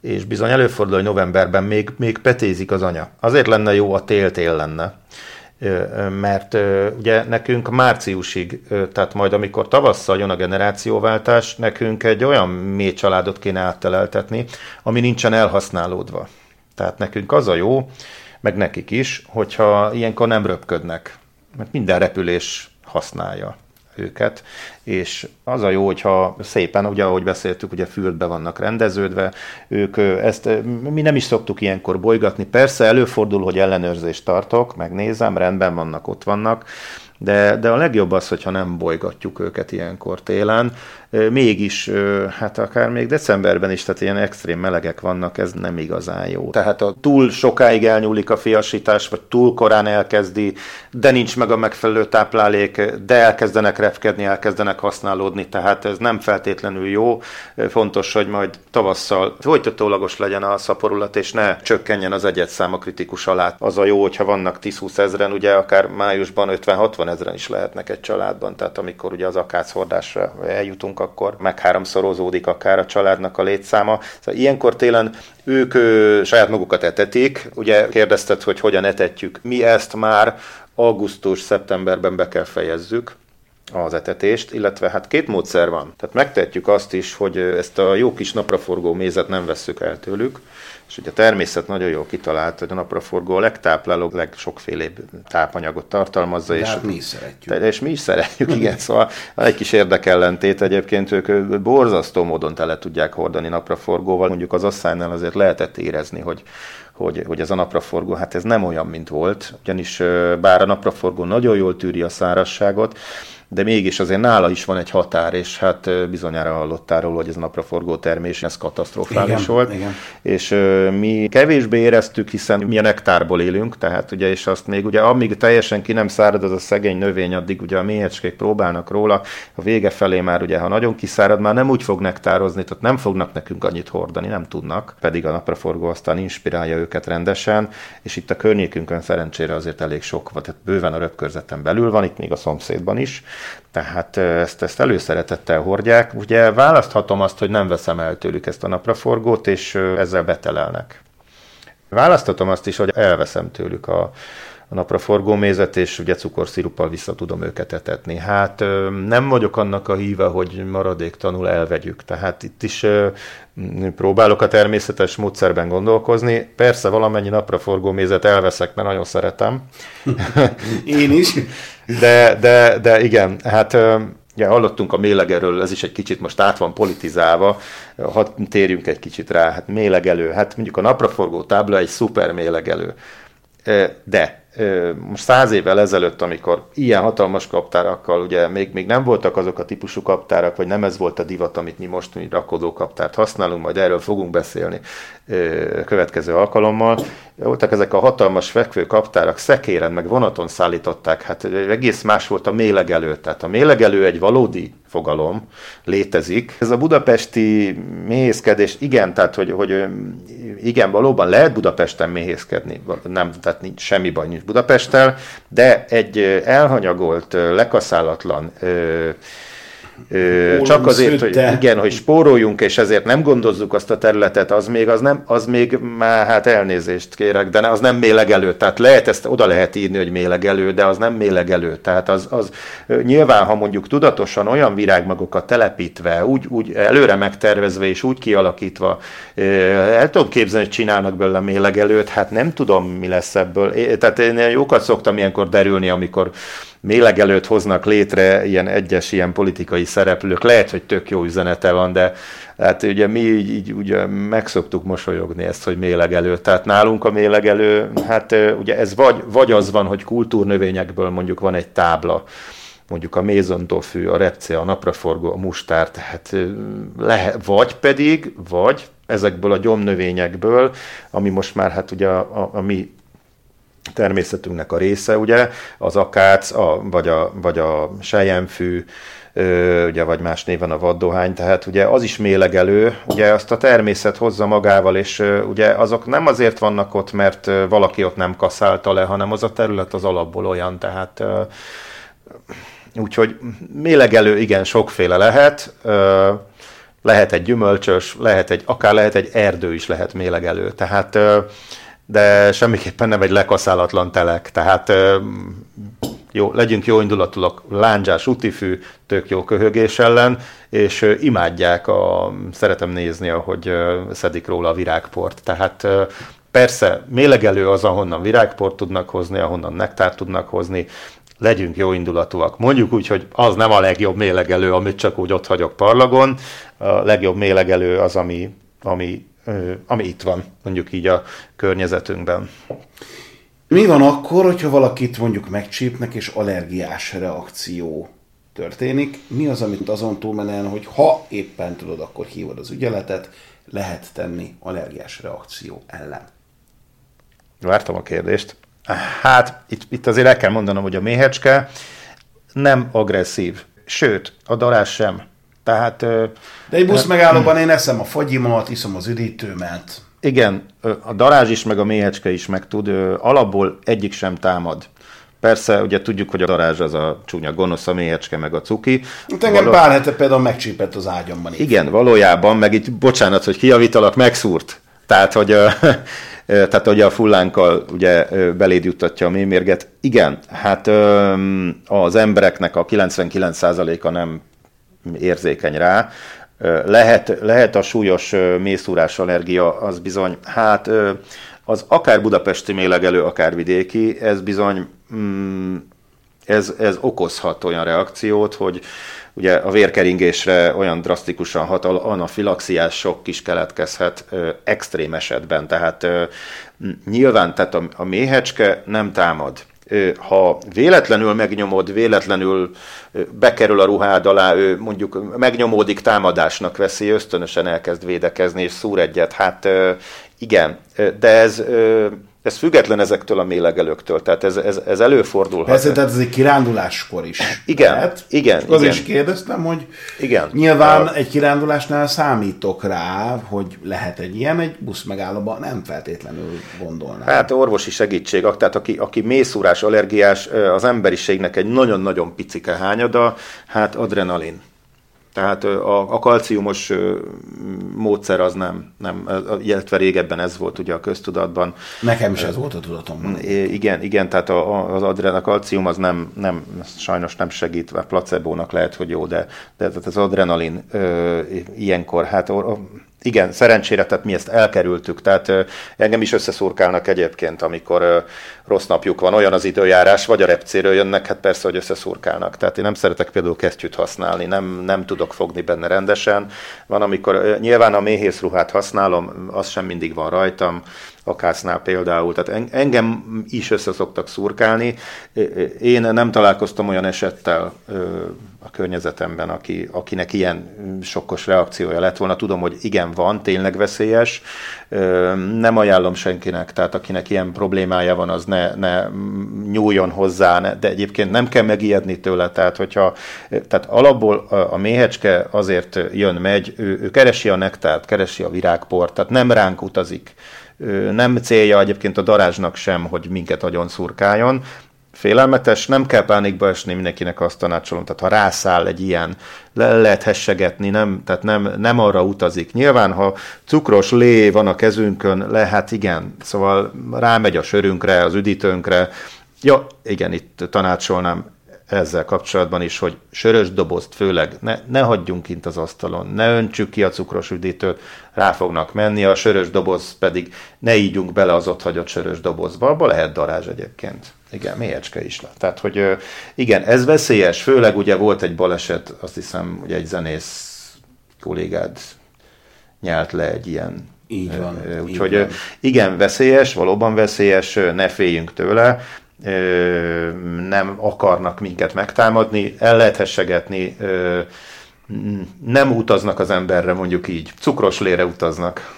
és bizony előfordul, hogy novemberben még, még petézik az anya. Azért lenne jó, a tél-tél lenne, mert ugye nekünk márciusig, tehát majd amikor tavasszal jön a generációváltás, nekünk egy olyan mély családot kéne átteleltetni, ami nincsen elhasználódva. Tehát nekünk az a jó, meg nekik is, hogyha ilyenkor nem röpködnek, mert minden repülés használja őket, és az a jó, hogyha szépen, ugye ahogy beszéltük, ugye fürdbe vannak rendeződve, ők ezt, mi nem is szoktuk ilyenkor bolygatni, persze előfordul, hogy ellenőrzést tartok, megnézem, rendben vannak, ott vannak, de, de a legjobb az, hogyha nem bolygatjuk őket ilyenkor télen, mégis, hát akár még decemberben is, tehát ilyen extrém melegek vannak, ez nem igazán jó. Tehát a túl sokáig elnyúlik a fiasítás, vagy túl korán elkezdi, de nincs meg a megfelelő táplálék, de elkezdenek repkedni, elkezdenek használódni, tehát ez nem feltétlenül jó. Fontos, hogy majd tavasszal folytatólagos legyen a szaporulat, és ne csökkenjen az egyetszám a kritikus alá. Az a jó, hogyha vannak 10-20 ezeren, ugye akár májusban 50-60 ezeren is lehetnek egy családban, tehát amikor ugye az akáchordásra eljutunk, akkor meg háromszorozódik akár a családnak a létszáma. Szóval ilyenkor télen ők ö, saját magukat etetik. Ugye kérdezted, hogy hogyan etetjük. Mi ezt már augusztus-szeptemberben be kell fejezzük az etetést, illetve hát két módszer van. Tehát megtehetjük azt is, hogy ezt a jó kis napraforgó mézet nem vesszük el tőlük, és ugye a természet nagyon jól kitalált, hogy a napraforgó a legtáplálóbb, legsokfélébb tápanyagot tartalmazza. De és hát mi is szeretjük. És mi is szeretjük, igen. Szóval egy kis érdekellentét egyébként, ők borzasztó módon tele tudják hordani napraforgóval. Mondjuk az asszánynál azért lehetett érezni, hogy hogy, hogy ez a napraforgó, hát ez nem olyan, mint volt, ugyanis bár a napraforgó nagyon jól tűri a szárazságot, de mégis azért nála is van egy határ, és hát bizonyára hallottál róla, hogy ez napraforgó termés, ez katasztrofális igen, volt. Igen. És mi kevésbé éreztük, hiszen mi a nektárból élünk, tehát ugye, és azt még ugye amíg teljesen ki nem szárad az a szegény növény, addig ugye a méhecskék próbálnak róla, a vége felé már ugye, ha nagyon kiszárad, már nem úgy fog nektározni, tehát nem fognak nekünk annyit hordani, nem tudnak, pedig a napraforgó aztán inspirálja őket rendesen, és itt a környékünkön szerencsére azért elég sok tehát bőven a röpkörzeten belül van, itt még a szomszédban is, tehát ezt, ezt előszeretettel hordják. Ugye választhatom azt, hogy nem veszem el tőlük ezt a napraforgót, és ezzel betelelnek. Választhatom azt is, hogy elveszem tőlük a, a napraforgó mézet, és ugye cukorsziruppal vissza tudom őket etetni. Hát nem vagyok annak a híve, hogy maradéktanul elvegyük. Tehát itt is próbálok a természetes módszerben gondolkozni. Persze valamennyi napraforgó mézet elveszek, mert nagyon szeretem. Én is. De, de, de igen, hát Ugye hallottunk a mélegerről, ez is egy kicsit most át van politizálva, hadd térjünk egy kicsit rá, hát mélegelő, hát mondjuk a napraforgó tábla egy szuper mélegelő. De most száz évvel ezelőtt, amikor ilyen hatalmas kaptárakkal, ugye még, még nem voltak azok a típusú kaptárak, vagy nem ez volt a divat, amit mi most mi rakodó kaptárt használunk, majd erről fogunk beszélni következő alkalommal. Voltak ezek a hatalmas fekvő kaptárak, szekéren, meg vonaton szállították, hát egész más volt a mélegelő. Tehát a mélegelő egy valódi fogalom, létezik. Ez a budapesti méhészkedés, igen, tehát hogy, hogy igen, valóban lehet Budapesten méhészkedni, nem, tehát nincs semmi baj nincs Budapesttel, de egy elhanyagolt, lekaszálatlan Ólom csak azért, szütte. hogy igen, hogy spóroljunk, és ezért nem gondozzuk azt a területet, az még, az nem, az még már hát elnézést kérek, de az nem mélegelő. Tehát lehet ezt, oda lehet írni, hogy mélegelő, de az nem mélegelő. Tehát az, az nyilván, ha mondjuk tudatosan olyan virágmagokat telepítve, úgy, úgy előre megtervezve és úgy kialakítva, el tudom képzelni, hogy csinálnak belőle mélegelőt, hát nem tudom, mi lesz ebből. Tehát én jókat szoktam ilyenkor derülni, amikor mélegelőt hoznak létre ilyen egyes ilyen politikai szereplők. Lehet, hogy tök jó üzenete van, de hát ugye mi így, így ugye megszoktuk mosolyogni ezt, hogy mélegelő. Tehát nálunk a mélegelő, hát ugye ez vagy, vagy az van, hogy kultúrnövényekből mondjuk van egy tábla, mondjuk a mézontofű, a repce, a napraforgó, a mustár, tehát lehet, vagy pedig, vagy ezekből a gyomnövényekből, ami most már hát ugye a, a, a mi természetünknek a része, ugye, az akác, a, vagy, a, vagy a sejemfű, ugye, vagy más néven a vaddohány, tehát ugye az is mélegelő, ugye azt a természet hozza magával, és ugye azok nem azért vannak ott, mert valaki ott nem kaszálta le, hanem az a terület az alapból olyan, tehát úgyhogy mélegelő igen sokféle lehet, lehet egy gyümölcsös, lehet egy, akár lehet egy erdő is lehet mélegelő, tehát de semmiképpen nem egy lekaszálatlan telek, tehát jó, legyünk jó indulatulak, lándzsás utifű, tök jó köhögés ellen, és imádják, a, szeretem nézni, ahogy szedik róla a virágport. Tehát persze mélegelő az, ahonnan virágport tudnak hozni, ahonnan nektár tudnak hozni, legyünk jó indulatúak. Mondjuk úgy, hogy az nem a legjobb mélegelő, amit csak úgy ott hagyok parlagon, a legjobb mélegelő az, ami, ami ami itt van, mondjuk így a környezetünkben. Mi van akkor, hogyha valakit mondjuk megcsípnek, és allergiás reakció történik? Mi az, amit azon túlmenően, hogy ha éppen tudod, akkor hívod az ügyeletet, lehet tenni allergiás reakció ellen? Vártam a kérdést. Hát, itt, itt azért el kell mondanom, hogy a méhecske nem agresszív. Sőt, a darás sem. Tehát, De egy busz megállóban én eszem a fagyimat, iszom az üdítőmet. Igen, a darázs is, meg a méhecske is meg tud, alapból egyik sem támad. Persze, ugye tudjuk, hogy a darázs az a csúnya gonosz, a méhecske, meg a cuki. Itt engem Való... pár hete például megcsípett az ágyamban. Itt. Igen, valójában, meg itt, bocsánat, hogy kiavítalak, megszúrt. Tehát, hogy, tehát, hogy a fullánkkal ugye beléd juttatja a mémérget. Igen, hát az embereknek a 99%-a nem érzékeny rá. Lehet, lehet a súlyos mészúrás allergia, az bizony, hát az akár budapesti mélegelő, akár vidéki, ez bizony, mm, ez, ez okozhat olyan reakciót, hogy ugye a vérkeringésre olyan drasztikusan hat, anafilaxiás sok is keletkezhet ö, extrém esetben. Tehát ö, nyilván tehát a, a méhecske nem támad ha véletlenül megnyomod, véletlenül bekerül a ruhád alá, ő mondjuk megnyomódik, támadásnak veszi, ösztönösen elkezd védekezni, és szúr egyet. Hát igen, de ez ez független ezektől a mélegelőktől, tehát ez, ez, ez előfordulhat. Persze, tehát ez egy kiránduláskor is Igen, lehet. igen. Az igen. is kérdeztem, hogy igen. nyilván a... egy kirándulásnál számítok rá, hogy lehet egy ilyen, egy busz megállóban nem feltétlenül gondolnám. Hát orvosi segítség, tehát aki, aki mészúrás, allergiás, az emberiségnek egy nagyon-nagyon picike hányada, hát adrenalin. Tehát a, a kalciumos módszer az nem, nem, illetve régebben ez volt ugye a köztudatban. Nekem is ez volt a tudatom. Igen, igen, tehát a, az adren, a kalcium az nem, nem, sajnos nem segít, placebónak lehet, hogy jó, de, de az adrenalin ö, ilyenkor, hát igen, szerencsére, tehát mi ezt elkerültük, tehát engem is összeszurkálnak egyébként, amikor rossz napjuk van, olyan az időjárás, vagy a repcéről jönnek, hát persze, hogy összeszurkálnak. Tehát én nem szeretek például kesztyűt használni, nem, nem tudok fogni benne rendesen. Van, amikor nyilván a méhészruhát használom, az sem mindig van rajtam, akásznál például, tehát engem is össze szoktak szurkálni. Én nem találkoztam olyan esettel a környezetemben, aki, akinek ilyen sokkos reakciója lett volna. Tudom, hogy igen, van, tényleg veszélyes. Nem ajánlom senkinek, tehát akinek ilyen problémája van, az ne, ne nyúljon hozzá, de egyébként nem kell megijedni tőle, tehát hogyha, tehát alapból a méhecske azért jön, megy, ő, ő keresi a nektárt, keresi a virágport, tehát nem ránk utazik nem célja egyébként a darázsnak sem, hogy minket agyon szurkáljon. Félelmetes, nem kell pánikba esni, mindenkinek azt tanácsolom. Tehát ha rászáll egy ilyen, le lehet hessegetni, nem, tehát nem, nem arra utazik. Nyilván, ha cukros lé van a kezünkön, lehet igen, szóval rámegy a sörünkre, az üdítőnkre, Ja, igen, itt tanácsolnám ezzel kapcsolatban is, hogy sörös dobozt főleg ne, ne hagyjunk kint az asztalon, ne öntsük ki a cukros üdítőt, rá fognak menni, a sörös doboz pedig ne ígyunk bele az ott hagyott sörös dobozba, abba lehet darázs egyébként. Igen, mélyecske is lett. Tehát, hogy igen, ez veszélyes, főleg ugye volt egy baleset, azt hiszem, hogy egy zenész kollégád nyelt le egy ilyen így van. Úgyhogy igen, veszélyes, valóban veszélyes, ne féljünk tőle, nem akarnak minket megtámadni, el lehet hessegetni, nem utaznak az emberre, mondjuk így, cukros lére utaznak.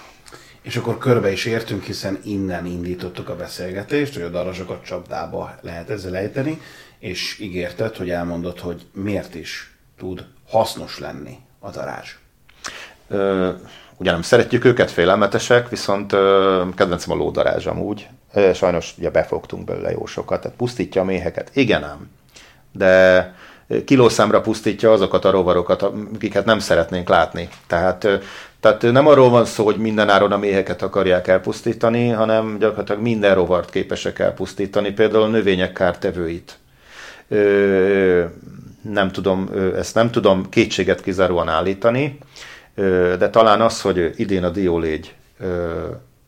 És akkor körbe is értünk, hiszen innen indítottuk a beszélgetést, hogy a darazsokat csapdába lehet ezzel ejteni, és ígérted, hogy elmondod, hogy miért is tud hasznos lenni a darázs. Ugye nem szeretjük őket, félelmetesek, viszont kedvencem a lódarázs amúgy. Sajnos ugye befogtunk belőle jó sokat, tehát pusztítja a méheket. Igen ám, de kilószámra pusztítja azokat a rovarokat, akiket nem szeretnénk látni. Tehát, tehát nem arról van szó, hogy minden áron a méheket akarják elpusztítani, hanem gyakorlatilag minden rovart képesek elpusztítani, például a növények kártevőit. Nem tudom, ezt nem tudom kétséget kizáróan állítani, de talán az, hogy idén a diólégy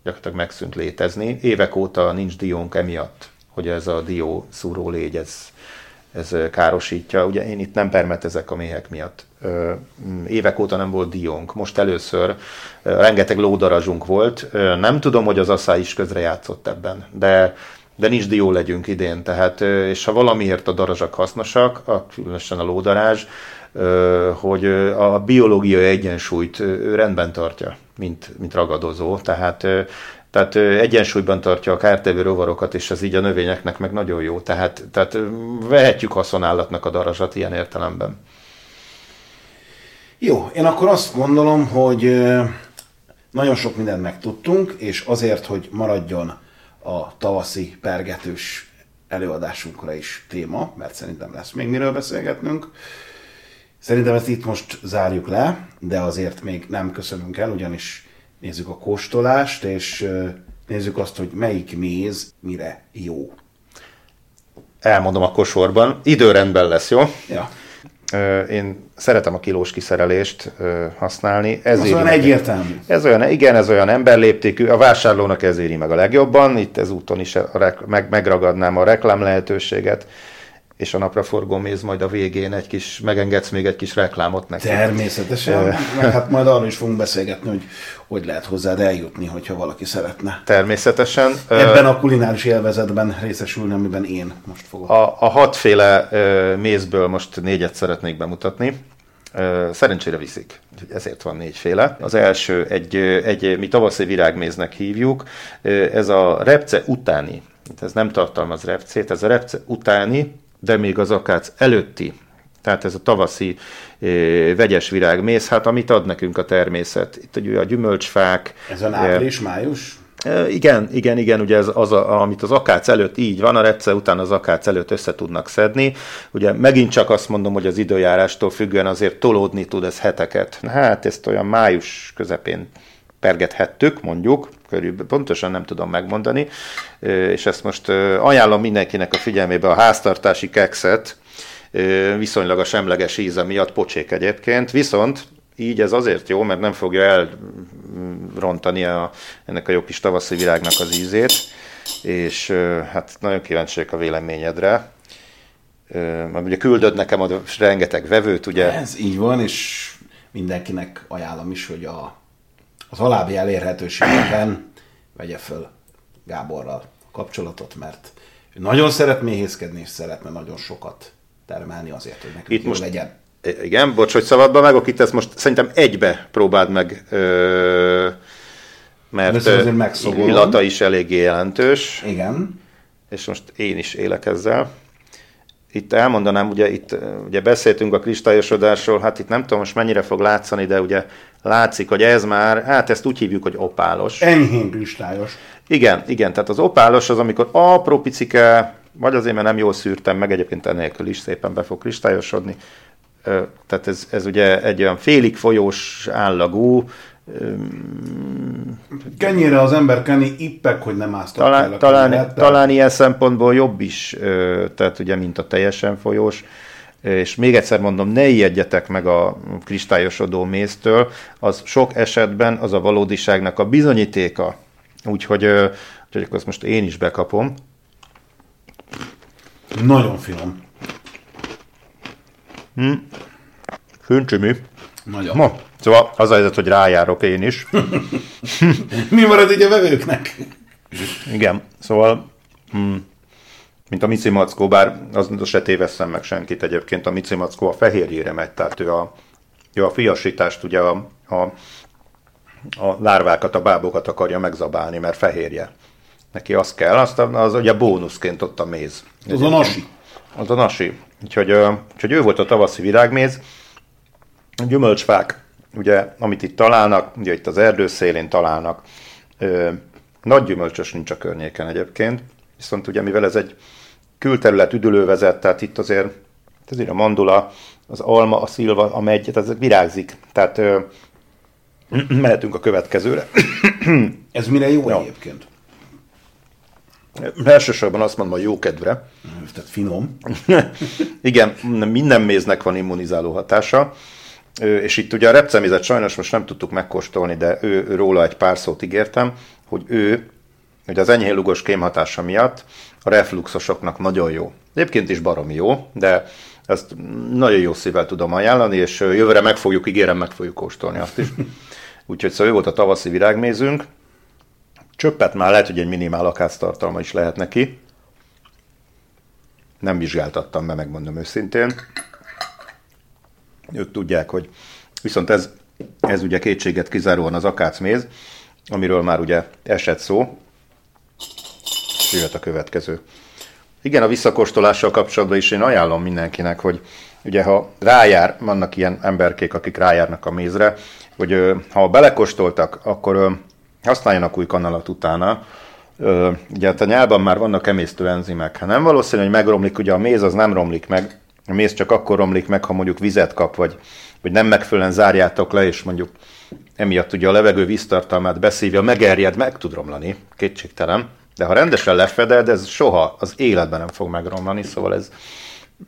gyakorlatilag megszűnt létezni. Évek óta nincs diónk emiatt, hogy ez a dió szúró légy, ez, ez károsítja. Ugye én itt nem permetezek a méhek miatt. Évek óta nem volt diónk. Most először rengeteg lódarazsunk volt. Nem tudom, hogy az asszály is közre játszott ebben, de de nincs dió legyünk idén, tehát, és ha valamiért a darazsak hasznosak, a, különösen a lódarázs, hogy a biológiai egyensúlyt rendben tartja, mint, mint ragadozó. Tehát tehát egyensúlyban tartja a kártevő rovarokat, és ez így a növényeknek meg nagyon jó. Tehát, tehát vehetjük haszonállatnak a darazsat ilyen értelemben. Jó, én akkor azt gondolom, hogy nagyon sok mindent megtudtunk, és azért, hogy maradjon a tavaszi pergetős előadásunkra is téma, mert szerintem lesz még miről beszélgetnünk, Szerintem ezt itt most zárjuk le, de azért még nem köszönünk el, ugyanis nézzük a kóstolást, és nézzük azt, hogy melyik méz mire jó. Elmondom a kosorban. Időrendben lesz, jó? Ja. Én szeretem a kilós kiszerelést használni. Ez az olyan egyértelmű. Ez olyan, igen, ez olyan emberléptékű. A vásárlónak ez éri meg a legjobban. Itt ezúton is a meg, megragadnám a reklám lehetőséget és a napraforgó méz majd a végén egy kis, megengedsz még egy kis reklámot neki. Természetesen, meg hát majd arról is fogunk beszélgetni, hogy hogy lehet hozzád eljutni, hogyha valaki szeretne. Természetesen. Ebben a kulináris élvezetben részesülni, amiben én most fogok. A, a hatféle mézből most négyet szeretnék bemutatni. Szerencsére viszik, ezért van négyféle. Az első egy, egy mi tavaszi virágméznek hívjuk, ez a repce utáni, ez nem tartalmaz repcét, ez a repce utáni, de még az akác előtti tehát ez a tavaszi vegyes virágmész, hát amit ad nekünk a természet. Itt ugye a gyümölcsfák. Ez a április, május? Igen, igen, igen, ugye ez az, a, amit az akác előtt így van, a repce után az akác előtt össze tudnak szedni. Ugye megint csak azt mondom, hogy az időjárástól függően azért tolódni tud ez heteket. Hát ezt olyan május közepén pergethettük, mondjuk, körülbelül pontosan nem tudom megmondani, és ezt most ajánlom mindenkinek a figyelmébe a háztartási kekszet, viszonylag a semleges íze miatt pocsék egyébként, viszont így ez azért jó, mert nem fogja elrontani a, ennek a jó kis tavaszi virágnak az ízét, és hát nagyon kíváncsiak a véleményedre. Mert ugye küldöd nekem a rengeteg vevőt, ugye? Ez így van, és mindenkinek ajánlom is, hogy a, az alábbi elérhetőségeken vegye föl Gáborral kapcsolatot, mert ő nagyon szeret méhészkedni, és szeretne nagyon sokat termelni azért, hogy nekünk Itt most legyen. Igen, bocs, hogy szabadba vágok, itt ezt most szerintem egybe próbáld meg, ö, mert illata is eléggé jelentős. Igen. És most én is élek ezzel. Itt elmondanám, ugye itt ugye beszéltünk a kristályosodásról, hát itt nem tudom most mennyire fog látszani, de ugye látszik, hogy ez már, hát ezt úgy hívjuk, hogy opálos. Enyhén kristályos. Igen, igen, tehát az opálos az, amikor apró picike, vagy azért, mert nem jól szűrtem meg, egyébként enélkül is szépen be fog kristályosodni, tehát ez, ez ugye egy olyan félig folyós állagú, Kenyére az ember kenni ippek, hogy nem áztak talán, el talán, kenyeret, talán ilyen szempontból jobb is, tehát ugye, mint a teljesen folyós. És még egyszer mondom, ne ijedjetek meg a kristályosodó méztől, az sok esetben az a valódiságnak a bizonyítéka. Úgyhogy, úgyhogy azt most én is bekapom. Nagyon finom. Hm. Föncsömű. Nagyon. Ma. Szóval az a helyzet, hogy rájárok én is. Mi marad így a vevőknek? Igen, szóval hm, mint a Mici Mackó, bár az, az se tévesszem meg senkit egyébként, a Mici Mackó a fehérjére megy, tehát ő a, ő a fiasítást, ugye a, a, a lárvákat, a bábokat akarja megzabálni, mert fehérje. Neki az kell, azt az ugye bónuszként ott a méz. Az a nasi. Az a nasi. Úgyhogy, úgyhogy ő volt a tavaszi virágméz. Gyümölcsfák, ugye, amit itt találnak, ugye itt az erdő szélén találnak, ö, nagy gyümölcsös nincs a környéken egyébként, viszont ugye mivel ez egy külterület üdülővezet, tehát itt azért, azért a mandula, az alma, a szilva, a megy, tehát ez virágzik. Tehát ö, mehetünk a következőre. ez mire jó ja. egyébként? Elsősorban azt mondom, hogy jó kedvre. Tehát finom. Igen, minden méznek van immunizáló hatása, és itt ugye a repcemézet sajnos most nem tudtuk megkóstolni, de ő, ő róla egy pár szót ígértem, hogy ő, hogy az enyhén lugos kémhatása miatt a refluxosoknak nagyon jó. Egyébként is baromi jó, de ezt nagyon jó szívvel tudom ajánlani, és jövőre meg fogjuk, ígérem, meg fogjuk kóstolni azt is. Úgyhogy szóval ő volt a tavaszi virágmézünk, Csöppet már lehet, hogy egy minimál tartalma is lehet neki. Nem vizsgáltattam be, megmondom őszintén. Ők tudják, hogy viszont ez, ez ugye kétséget kizáróan az akácméz, amiről már ugye esett szó. Jöhet a következő. Igen, a visszakóstolással kapcsolatban is én ajánlom mindenkinek, hogy ugye ha rájár, vannak ilyen emberkék, akik rájárnak a mézre, hogy ha belekóstoltak, akkor használjanak új kanalat utána. Ugye hát a nyálban már vannak emésztő enzimek. Ha nem valószínű, hogy megromlik, ugye a méz az nem romlik meg, a méz csak akkor romlik meg, ha mondjuk vizet kap, vagy, vagy nem megfelelően zárjátok le, és mondjuk emiatt ugye a levegő víztartalmát beszívja, megerjed, meg tud romlani, kétségtelen. De ha rendesen lefeded, ez soha az életben nem fog megromlani, szóval ez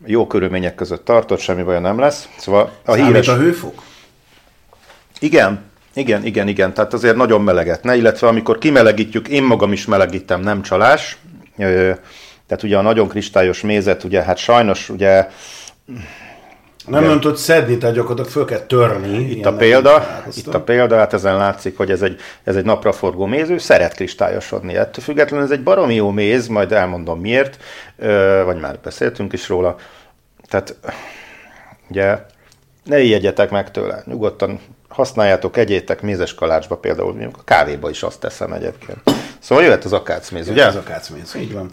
jó körülmények között tartott, semmi baj nem lesz. Szóval a híres... a hőfok? Igen, igen, igen, igen, tehát azért nagyon melegetne, illetve amikor kimelegítjük, én magam is melegítem, nem csalás, Tehát ugye a nagyon kristályos mézet, ugye hát sajnos ugye nem Igen. tudod szedni, tehát gyakorlatilag föl kell törni. Itt a példa, itt a példa, hát ezen látszik, hogy ez egy, ez egy napraforgó méz, ő szeret kristályosodni. Ettől függetlenül ez egy baromi jó méz, majd elmondom miért, vagy már beszéltünk is róla. Tehát ugye ne ijedjetek meg tőle, nyugodtan használjátok, egyétek mézes kalácsba például, a kávéba is azt teszem egyébként. Szóval jöhet az akácméz, ugye? Az akácméz, így van.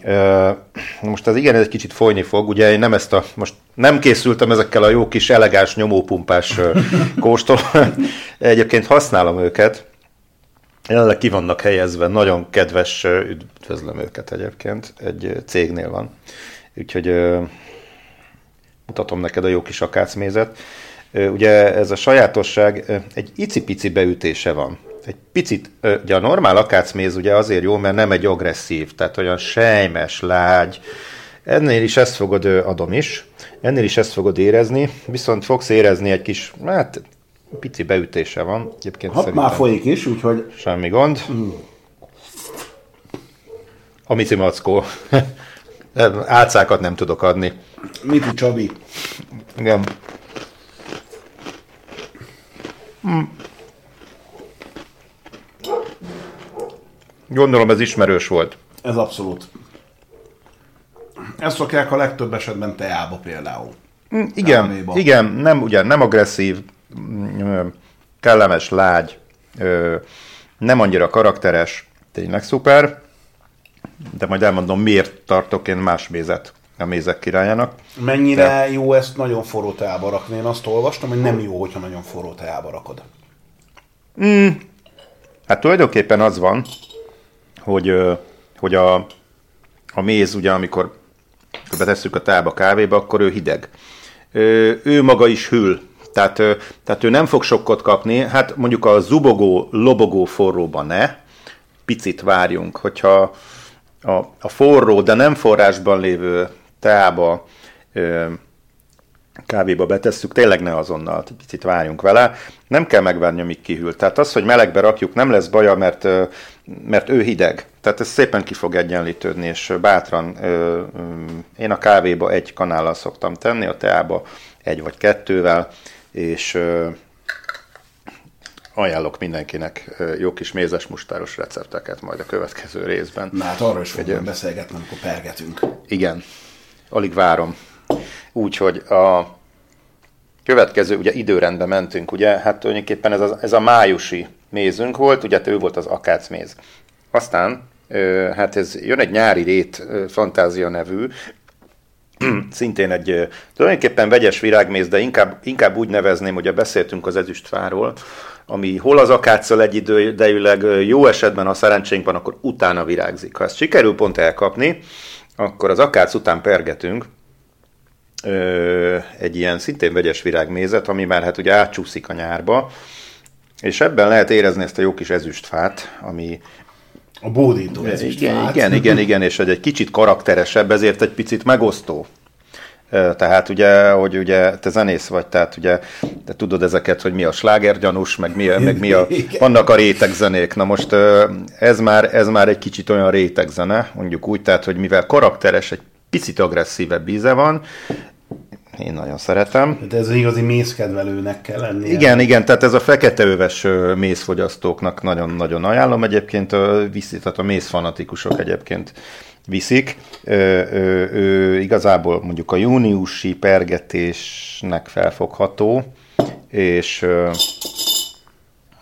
Most ez igen, ez egy kicsit folyni fog, ugye én nem ezt a, most nem készültem ezekkel a jó kis elegáns nyomópumpás kóstol, egyébként használom őket, jelenleg ki vannak helyezve, nagyon kedves, üdvözlöm őket egyébként, egy cégnél van, úgyhogy mutatom neked a jó kis akácmézet. Ugye ez a sajátosság, egy icipici beütése van. Egy picit, ugye a normál akácméz ugye azért jó, mert nem egy agresszív, tehát olyan sejmes, lágy, Ennél is ezt fogod, adom is, ennél is ezt fogod érezni, viszont fogsz érezni egy kis, hát pici beütése van. Egyébként Hat már folyik is, úgyhogy... Semmi gond. Mm. A mici mackó. Álcákat nem tudok adni. Mit Csabi? Igen. Mm. Gondolom ez ismerős volt. Ez abszolút. Ezt szokják a legtöbb esetben teába például. Mm, igen, Teáméba. igen, nem, ugye, nem agresszív, mm, kellemes, lágy, nem annyira karakteres, tényleg szuper, de majd elmondom, miért tartok én más mézet a mézek királyának. Mennyire de... jó ezt nagyon forró teába rakni? Én azt olvastam, hogy nem jó, hogyha nagyon forró teába rakod. Mm. Hát tulajdonképpen az van, hogy, hogy a, a méz, ugye, amikor betesszük a teába, kávéba, akkor ő hideg. Ő maga is hűl, tehát, tehát ő nem fog sokkot kapni, hát mondjuk a zubogó, lobogó forróban ne, picit várjunk, hogyha a, a forró, de nem forrásban lévő teába, kávéba betesszük, tényleg ne azonnal, picit várjunk vele. Nem kell megvárni, amíg kihűl. Tehát az, hogy melegbe rakjuk, nem lesz baja, mert, mert ő hideg. Tehát ez szépen ki fog egyenlítődni, és bátran én a kávéba egy kanállal szoktam tenni, a teába egy vagy kettővel, és ajánlok mindenkinek jó kis mézes mustáros recepteket majd a következő részben. Na hát arról is fogunk beszélgetni, amikor pergetünk. Igen, alig várom. Úgyhogy a következő, ugye időrendben mentünk, ugye, hát tulajdonképpen ez a, ez a májusi mézünk volt, ugye ő volt az akácméz. Aztán, hát ez jön egy nyári rét fantázia nevű, szintén egy tulajdonképpen vegyes virágméz, de inkább, inkább úgy nevezném, hogy a beszéltünk az ezüstfáról, ami hol az akáccal egy idejűleg, jó esetben, ha szerencsénk van, akkor utána virágzik. Ha ezt sikerül pont elkapni, akkor az akác után pergetünk, egy ilyen szintén vegyes virágmézet, ami már hát ugye átcsúszik a nyárba, és ebben lehet érezni ezt a jó kis ezüstfát, ami a bódító ezüstfát. Igen, igen, igen, igen, és egy kicsit karakteresebb, ezért egy picit megosztó. Tehát ugye, hogy ugye te zenész vagy, tehát ugye te tudod ezeket, hogy mi a slágergyanús, meg mi, meg mi a, vannak a rétegzenék. Na most ez már, ez már egy kicsit olyan rétegzene, mondjuk úgy, tehát hogy mivel karakteres, egy picit agresszívebb íze van, én nagyon szeretem. De ez az igazi mézkedvelőnek kell lenni. Igen, igen, tehát ez a feketeöves mézfogyasztóknak nagyon-nagyon ajánlom egyébként, viszi, tehát a mézfanatikusok egyébként viszik. Ö, ö, ö, igazából mondjuk a júniusi pergetésnek felfogható, és ö,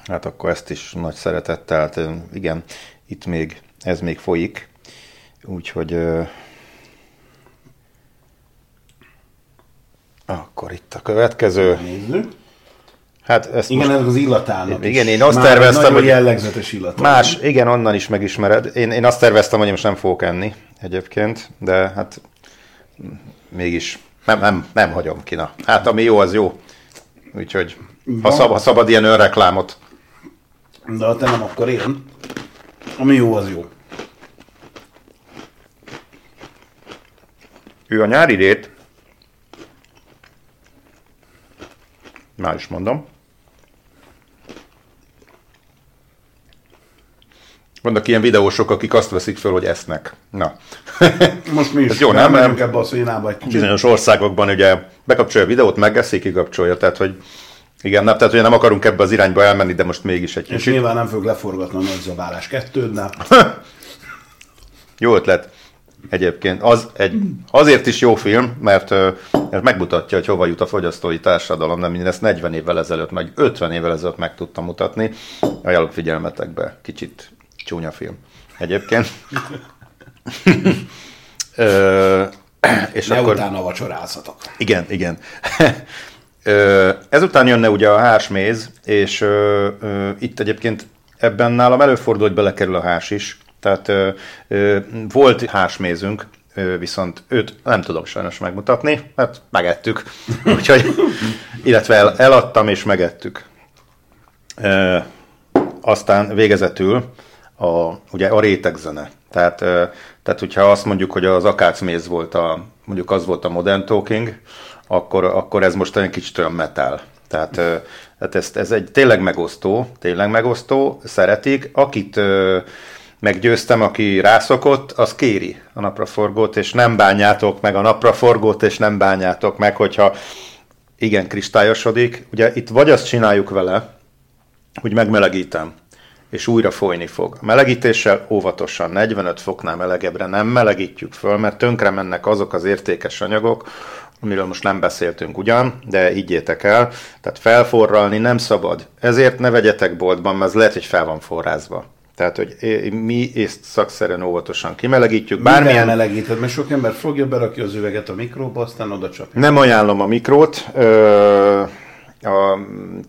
hát akkor ezt is nagy szeretettel, igen, itt még, ez még folyik, úgyhogy ö, Akkor itt a következő. Nézzük. Hát ezt igen, most, ez az illatának Igen, én azt Már terveztem, hogy jellegzetes illat. Más, igen, onnan is megismered. Én, én azt terveztem, hogy most nem fogok enni egyébként, de hát mégis nem, nem, nem hagyom ki. Na. Hát ami jó, az jó. Úgyhogy ha, szab, ha szabad ilyen önreklámot. De ha te nem, akkor én. Ami jó, az jó. Ő a nyári rét, Már is mondom. vannak ilyen videósok, akik azt veszik föl, hogy esznek. Na. Most mi is Ez jó, nem? megyünk ebbe a színába egy kicsit. Bizonyos országokban ugye bekapcsolja a videót, megeszi, kikapcsolja, tehát hogy igen, nem, tehát ugye nem akarunk ebbe az irányba elmenni, de most mégis egy És kicsit. nyilván nem fog leforgatni a nagy zabálás kettődnál. Jó ötlet. Egyébként az egy, azért is jó film, mert, mert megmutatja, hogy hova jut a fogyasztói társadalom, nem én ezt 40 évvel ezelőtt, meg 50 évvel ezelőtt meg tudtam mutatni. Ajánlok figyelmetekbe. Kicsit csúnya film. Egyébként. Ö, és De akkor... utána vacsorázhatok. Igen, igen. Ö, Ezután jönne ugye a hásméz, és ö, ö, itt egyébként ebben nálam előfordul, hogy belekerül a hás is. Tehát ö, ö, volt hásmézünk, ö, viszont őt nem tudom sajnos megmutatni, mert megettük. Úgyhogy, illetve el, eladtam és megettük. Ö, aztán végezetül a, ugye a rétegzene. Tehát, ö, tehát, hogyha azt mondjuk, hogy az akácméz volt a, mondjuk az volt a modern talking, akkor, akkor ez most egy kicsit olyan metal. Tehát, ö, tehát ez, ez egy tényleg megosztó, tényleg megosztó, szeretik. Akit ö, meggyőztem, aki rászokott, az kéri a napraforgót, és nem bánjátok meg a napraforgót, és nem bánjátok meg, hogyha igen, kristályosodik. Ugye itt vagy azt csináljuk vele, hogy megmelegítem, és újra folyni fog. A melegítéssel óvatosan, 45 foknál melegebbre nem melegítjük föl, mert tönkre mennek azok az értékes anyagok, amiről most nem beszéltünk ugyan, de higgyétek el, tehát felforralni nem szabad. Ezért ne vegyetek boltban, mert ez lehet, hogy fel van forrázva. Tehát, hogy mi ezt szakszerűen óvatosan kimelegítjük. Bármilyen Bármilyen melegíted, mert sok ember fogja, berakja az üveget a mikróba, aztán oda csapja. Nem ajánlom a mikrót. Ö, a,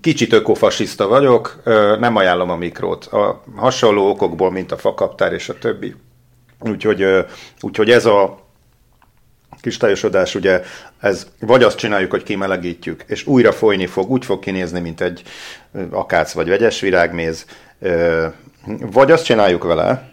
kicsit ökofasiszta vagyok, ö, nem ajánlom a mikrót. A hasonló okokból, mint a fakaptár és a többi. Úgyhogy, ö, úgyhogy ez a kristályosodás, ugye, ez vagy azt csináljuk, hogy kimelegítjük, és újra folyni fog, úgy fog kinézni, mint egy akác vagy vegyes virágméz, vagy azt csináljuk vele,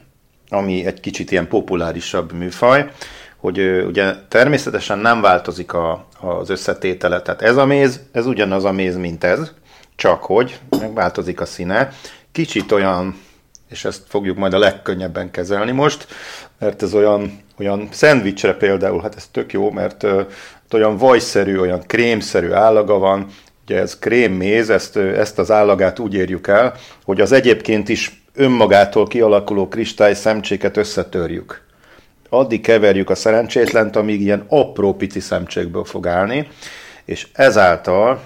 ami egy kicsit ilyen populárisabb műfaj, hogy ugye természetesen nem változik a, az összetétele, tehát ez a méz, ez ugyanaz a méz, mint ez, csak hogy megváltozik a színe, kicsit olyan, és ezt fogjuk majd a legkönnyebben kezelni most, mert ez olyan, olyan szendvicsre például, hát ez tök jó, mert ö, olyan vajszerű, olyan krémszerű állaga van, ugye ez krémméz, ezt, ezt az állagát úgy érjük el, hogy az egyébként is önmagától kialakuló kristály szemcséket összetörjük addig keverjük a szerencsétlent, amíg ilyen apró pici szemcsékből fog állni, és ezáltal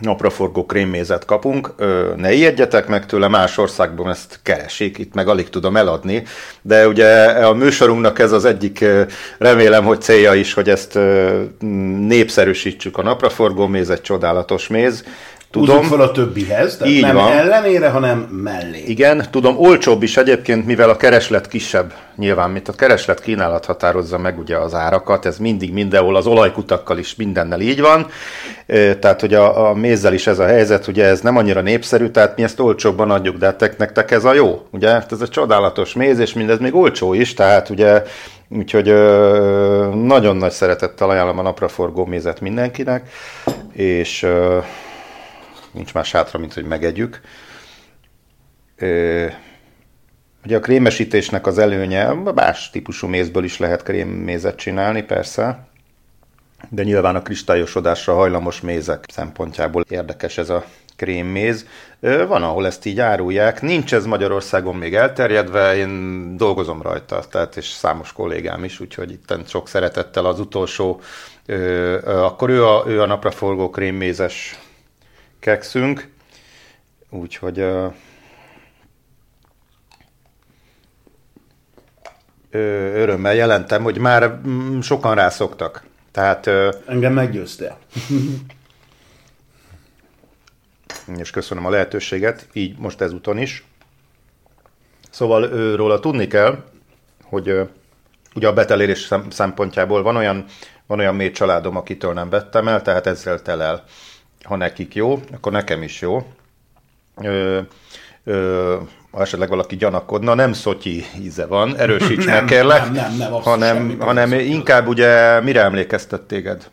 napraforgó krémmézet kapunk. Ne ijedjetek meg tőle, más országban ezt keresik, itt meg alig tudom eladni, de ugye a műsorunknak ez az egyik, remélem, hogy célja is, hogy ezt népszerűsítsük a napraforgó méz, egy csodálatos méz. Tudom. fel a többihez, tehát Így nem van. ellenére, hanem mellé. Igen, tudom, olcsóbb is egyébként, mivel a kereslet kisebb, nyilván, mint a kereslet kínálat határozza meg ugye az árakat, ez mindig mindenhol, az olajkutakkal is mindennel így van, tehát hogy a, a mézzel is ez a helyzet, ugye ez nem annyira népszerű, tehát mi ezt olcsóbban adjuk, de tek, nektek ez a jó, ugye, Hát ez egy csodálatos méz, és mindez még olcsó is, tehát ugye, úgyhogy ö, nagyon nagy szeretettel ajánlom a napraforgó mézet mindenkinek, és ö, nincs más hátra, mint hogy megegyük. Ö, ugye a krémesítésnek az előnye, más típusú mézből is lehet krémmézet csinálni, persze, de nyilván a kristályosodásra hajlamos mézek szempontjából érdekes ez a krémméz. Van, ahol ezt így árulják. Nincs ez Magyarországon még elterjedve, én dolgozom rajta, tehát és számos kollégám is, úgyhogy itt sok szeretettel az utolsó, ö, ö, akkor ő a, ő a napraforgó krémmézes kekszünk, úgyhogy ö, ö, örömmel jelentem, hogy már mm, sokan rászoktak. Tehát, ö, Engem meggyőztél. és köszönöm a lehetőséget, így most ezúton is. Szóval ő, róla tudni kell, hogy ö, ugye a betelérés szem- szempontjából van olyan, van olyan mély családom, akitől nem vettem el, tehát ezzel telel ha nekik jó, akkor nekem is jó. Ö, ö, ha esetleg valaki gyanakodna, nem szotyi íze van, erősíts nem, meg kérlek, nem, nem, nem, hanem, hanem inkább ugye mire emlékeztet téged?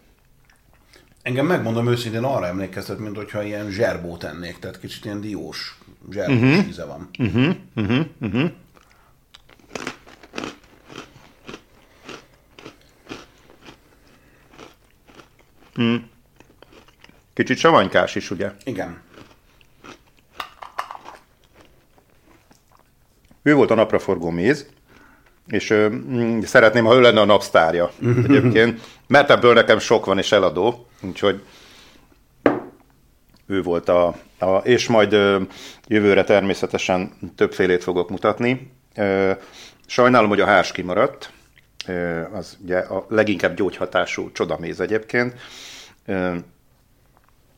Engem megmondom őszintén arra emlékeztet, mint hogyha ilyen zserbót ennék, tehát kicsit ilyen diós zserbós uh-huh. íze van. Uh-huh. Uh-huh. Uh-huh. Mm. Kicsit savanykás is, ugye? Igen. Ő volt a napraforgó méz, és ö, mm, szeretném, ha ő lenne a napsztárja egyébként, mert ebből nekem sok van és eladó, úgyhogy ő volt a, a és majd ö, jövőre természetesen többfélét fogok mutatni. Ö, sajnálom, hogy a hárs kimaradt, ö, az ugye a leginkább gyógyhatású csodaméz egyébként, ö,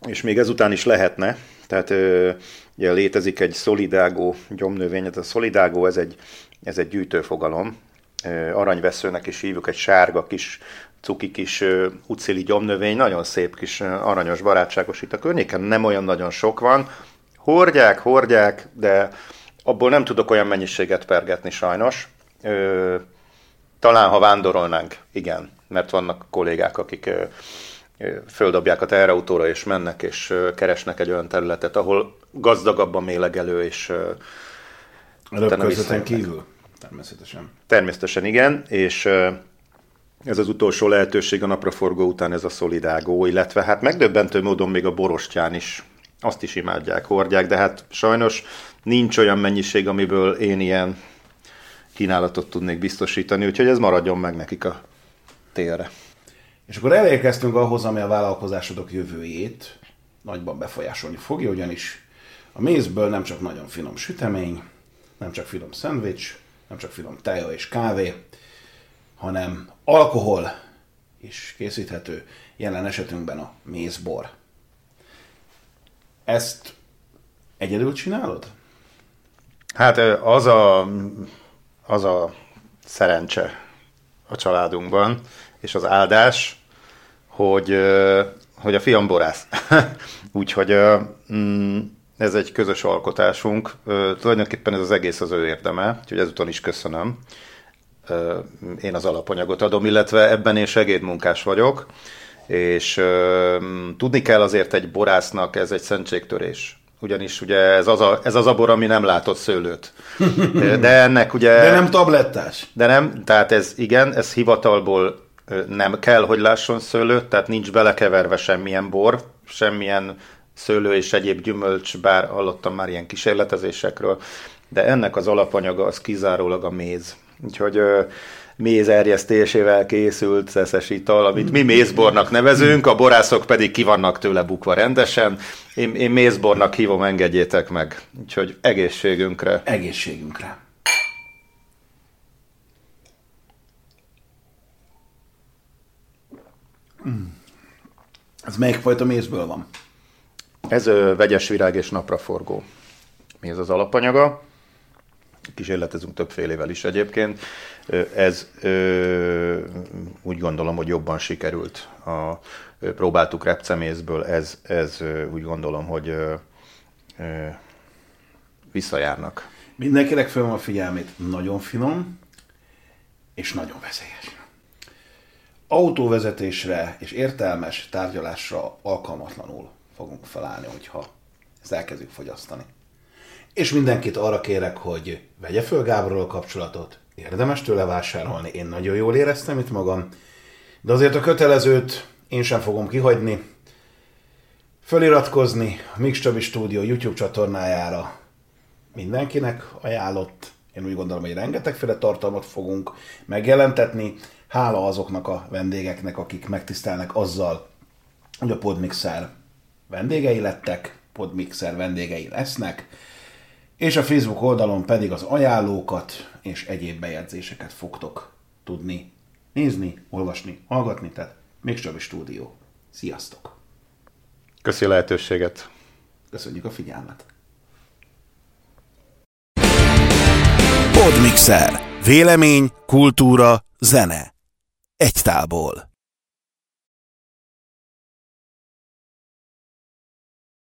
és még ezután is lehetne, tehát ö, ugye létezik egy szolidágó gyomnövény, ez a szolidágó, ez egy, ez egy gyűjtőfogalom, aranyveszőnek is hívjuk, egy sárga kis cuki kis ucili gyomnövény, nagyon szép kis aranyos, barátságos itt a környéken, nem olyan nagyon sok van. Hordják, hordják, de abból nem tudok olyan mennyiséget pergetni sajnos. Uh, talán, ha vándorolnánk, igen, mert vannak kollégák, akik földobják a teherautóra, és mennek, és keresnek egy olyan területet, ahol gazdagabb a mélegelő, és Röpközöten kívül? Természetesen. Természetesen igen, és ez az utolsó lehetőség a napraforgó után ez a szolidágó, illetve hát megdöbbentő módon még a borostyán is, azt is imádják, hordják, de hát sajnos nincs olyan mennyiség, amiből én ilyen kínálatot tudnék biztosítani, úgyhogy ez maradjon meg nekik a télre. És akkor elérkeztünk ahhoz, ami a vállalkozásodok jövőjét nagyban befolyásolni fogja, ugyanis a mézből nem csak nagyon finom sütemény, nem csak finom szendvics, nem csak finom teja és kávé, hanem alkohol is készíthető, jelen esetünkben a mézbor. Ezt egyedül csinálod? Hát az a, az a szerencse a családunkban, és az áldás, hogy, hogy a fiam borász. Úgyhogy mm, ez egy közös alkotásunk. Tulajdonképpen ez az egész az ő érdeme, úgyhogy ezúton is köszönöm én az alapanyagot adom, illetve ebben én segédmunkás vagyok, és tudni kell azért egy borásznak, ez egy szentségtörés. Ugyanis ugye ez az, a, ez az a bor, ami nem látott szőlőt. De ennek ugye... De nem tablettás. De nem, tehát ez igen, ez hivatalból nem kell, hogy lásson szőlőt, tehát nincs belekeverve semmilyen bor, semmilyen szőlő és egyéb gyümölcs, bár hallottam már ilyen kísérletezésekről, de ennek az alapanyaga az kizárólag a méz. Úgyhogy méz erjesztésével készült szeszes ital, amit mi mézbornak nevezünk, a borászok pedig ki vannak tőle bukva rendesen. Én, én mézbornak hívom, engedjétek meg. Úgyhogy egészségünkre. Egészségünkre. Mm. Ez melyik fajta mézből van? Ez ö, vegyes virág és napraforgó. Mi ez az alapanyaga? kísérletezünk többfélével is egyébként. Ez úgy gondolom, hogy jobban sikerült. A, próbáltuk repcemészből, ez, ez úgy gondolom, hogy visszajárnak. Mindenkinek fel a figyelmét, nagyon finom és nagyon veszélyes. Autóvezetésre és értelmes tárgyalásra alkalmatlanul fogunk felállni, hogyha ezt elkezdjük fogyasztani. És mindenkit arra kérek, hogy vegye föl Gáborról kapcsolatot, érdemes tőle vásárolni, én nagyon jól éreztem itt magam, de azért a kötelezőt én sem fogom kihagyni. Föliratkozni a Mix Csabi Stúdió YouTube csatornájára mindenkinek ajánlott. Én úgy gondolom, hogy rengetegféle tartalmat fogunk megjelentetni. Hála azoknak a vendégeknek, akik megtisztelnek azzal, hogy a Podmixer vendégei lettek, Podmixer vendégei lesznek és a Facebook oldalon pedig az ajánlókat és egyéb bejegyzéseket fogtok tudni nézni, olvasni, hallgatni, tehát még Csabi Stúdió. Sziasztok! Köszi a lehetőséget! Köszönjük a figyelmet! Podmixer. Vélemény, kultúra, zene. Egy tálból.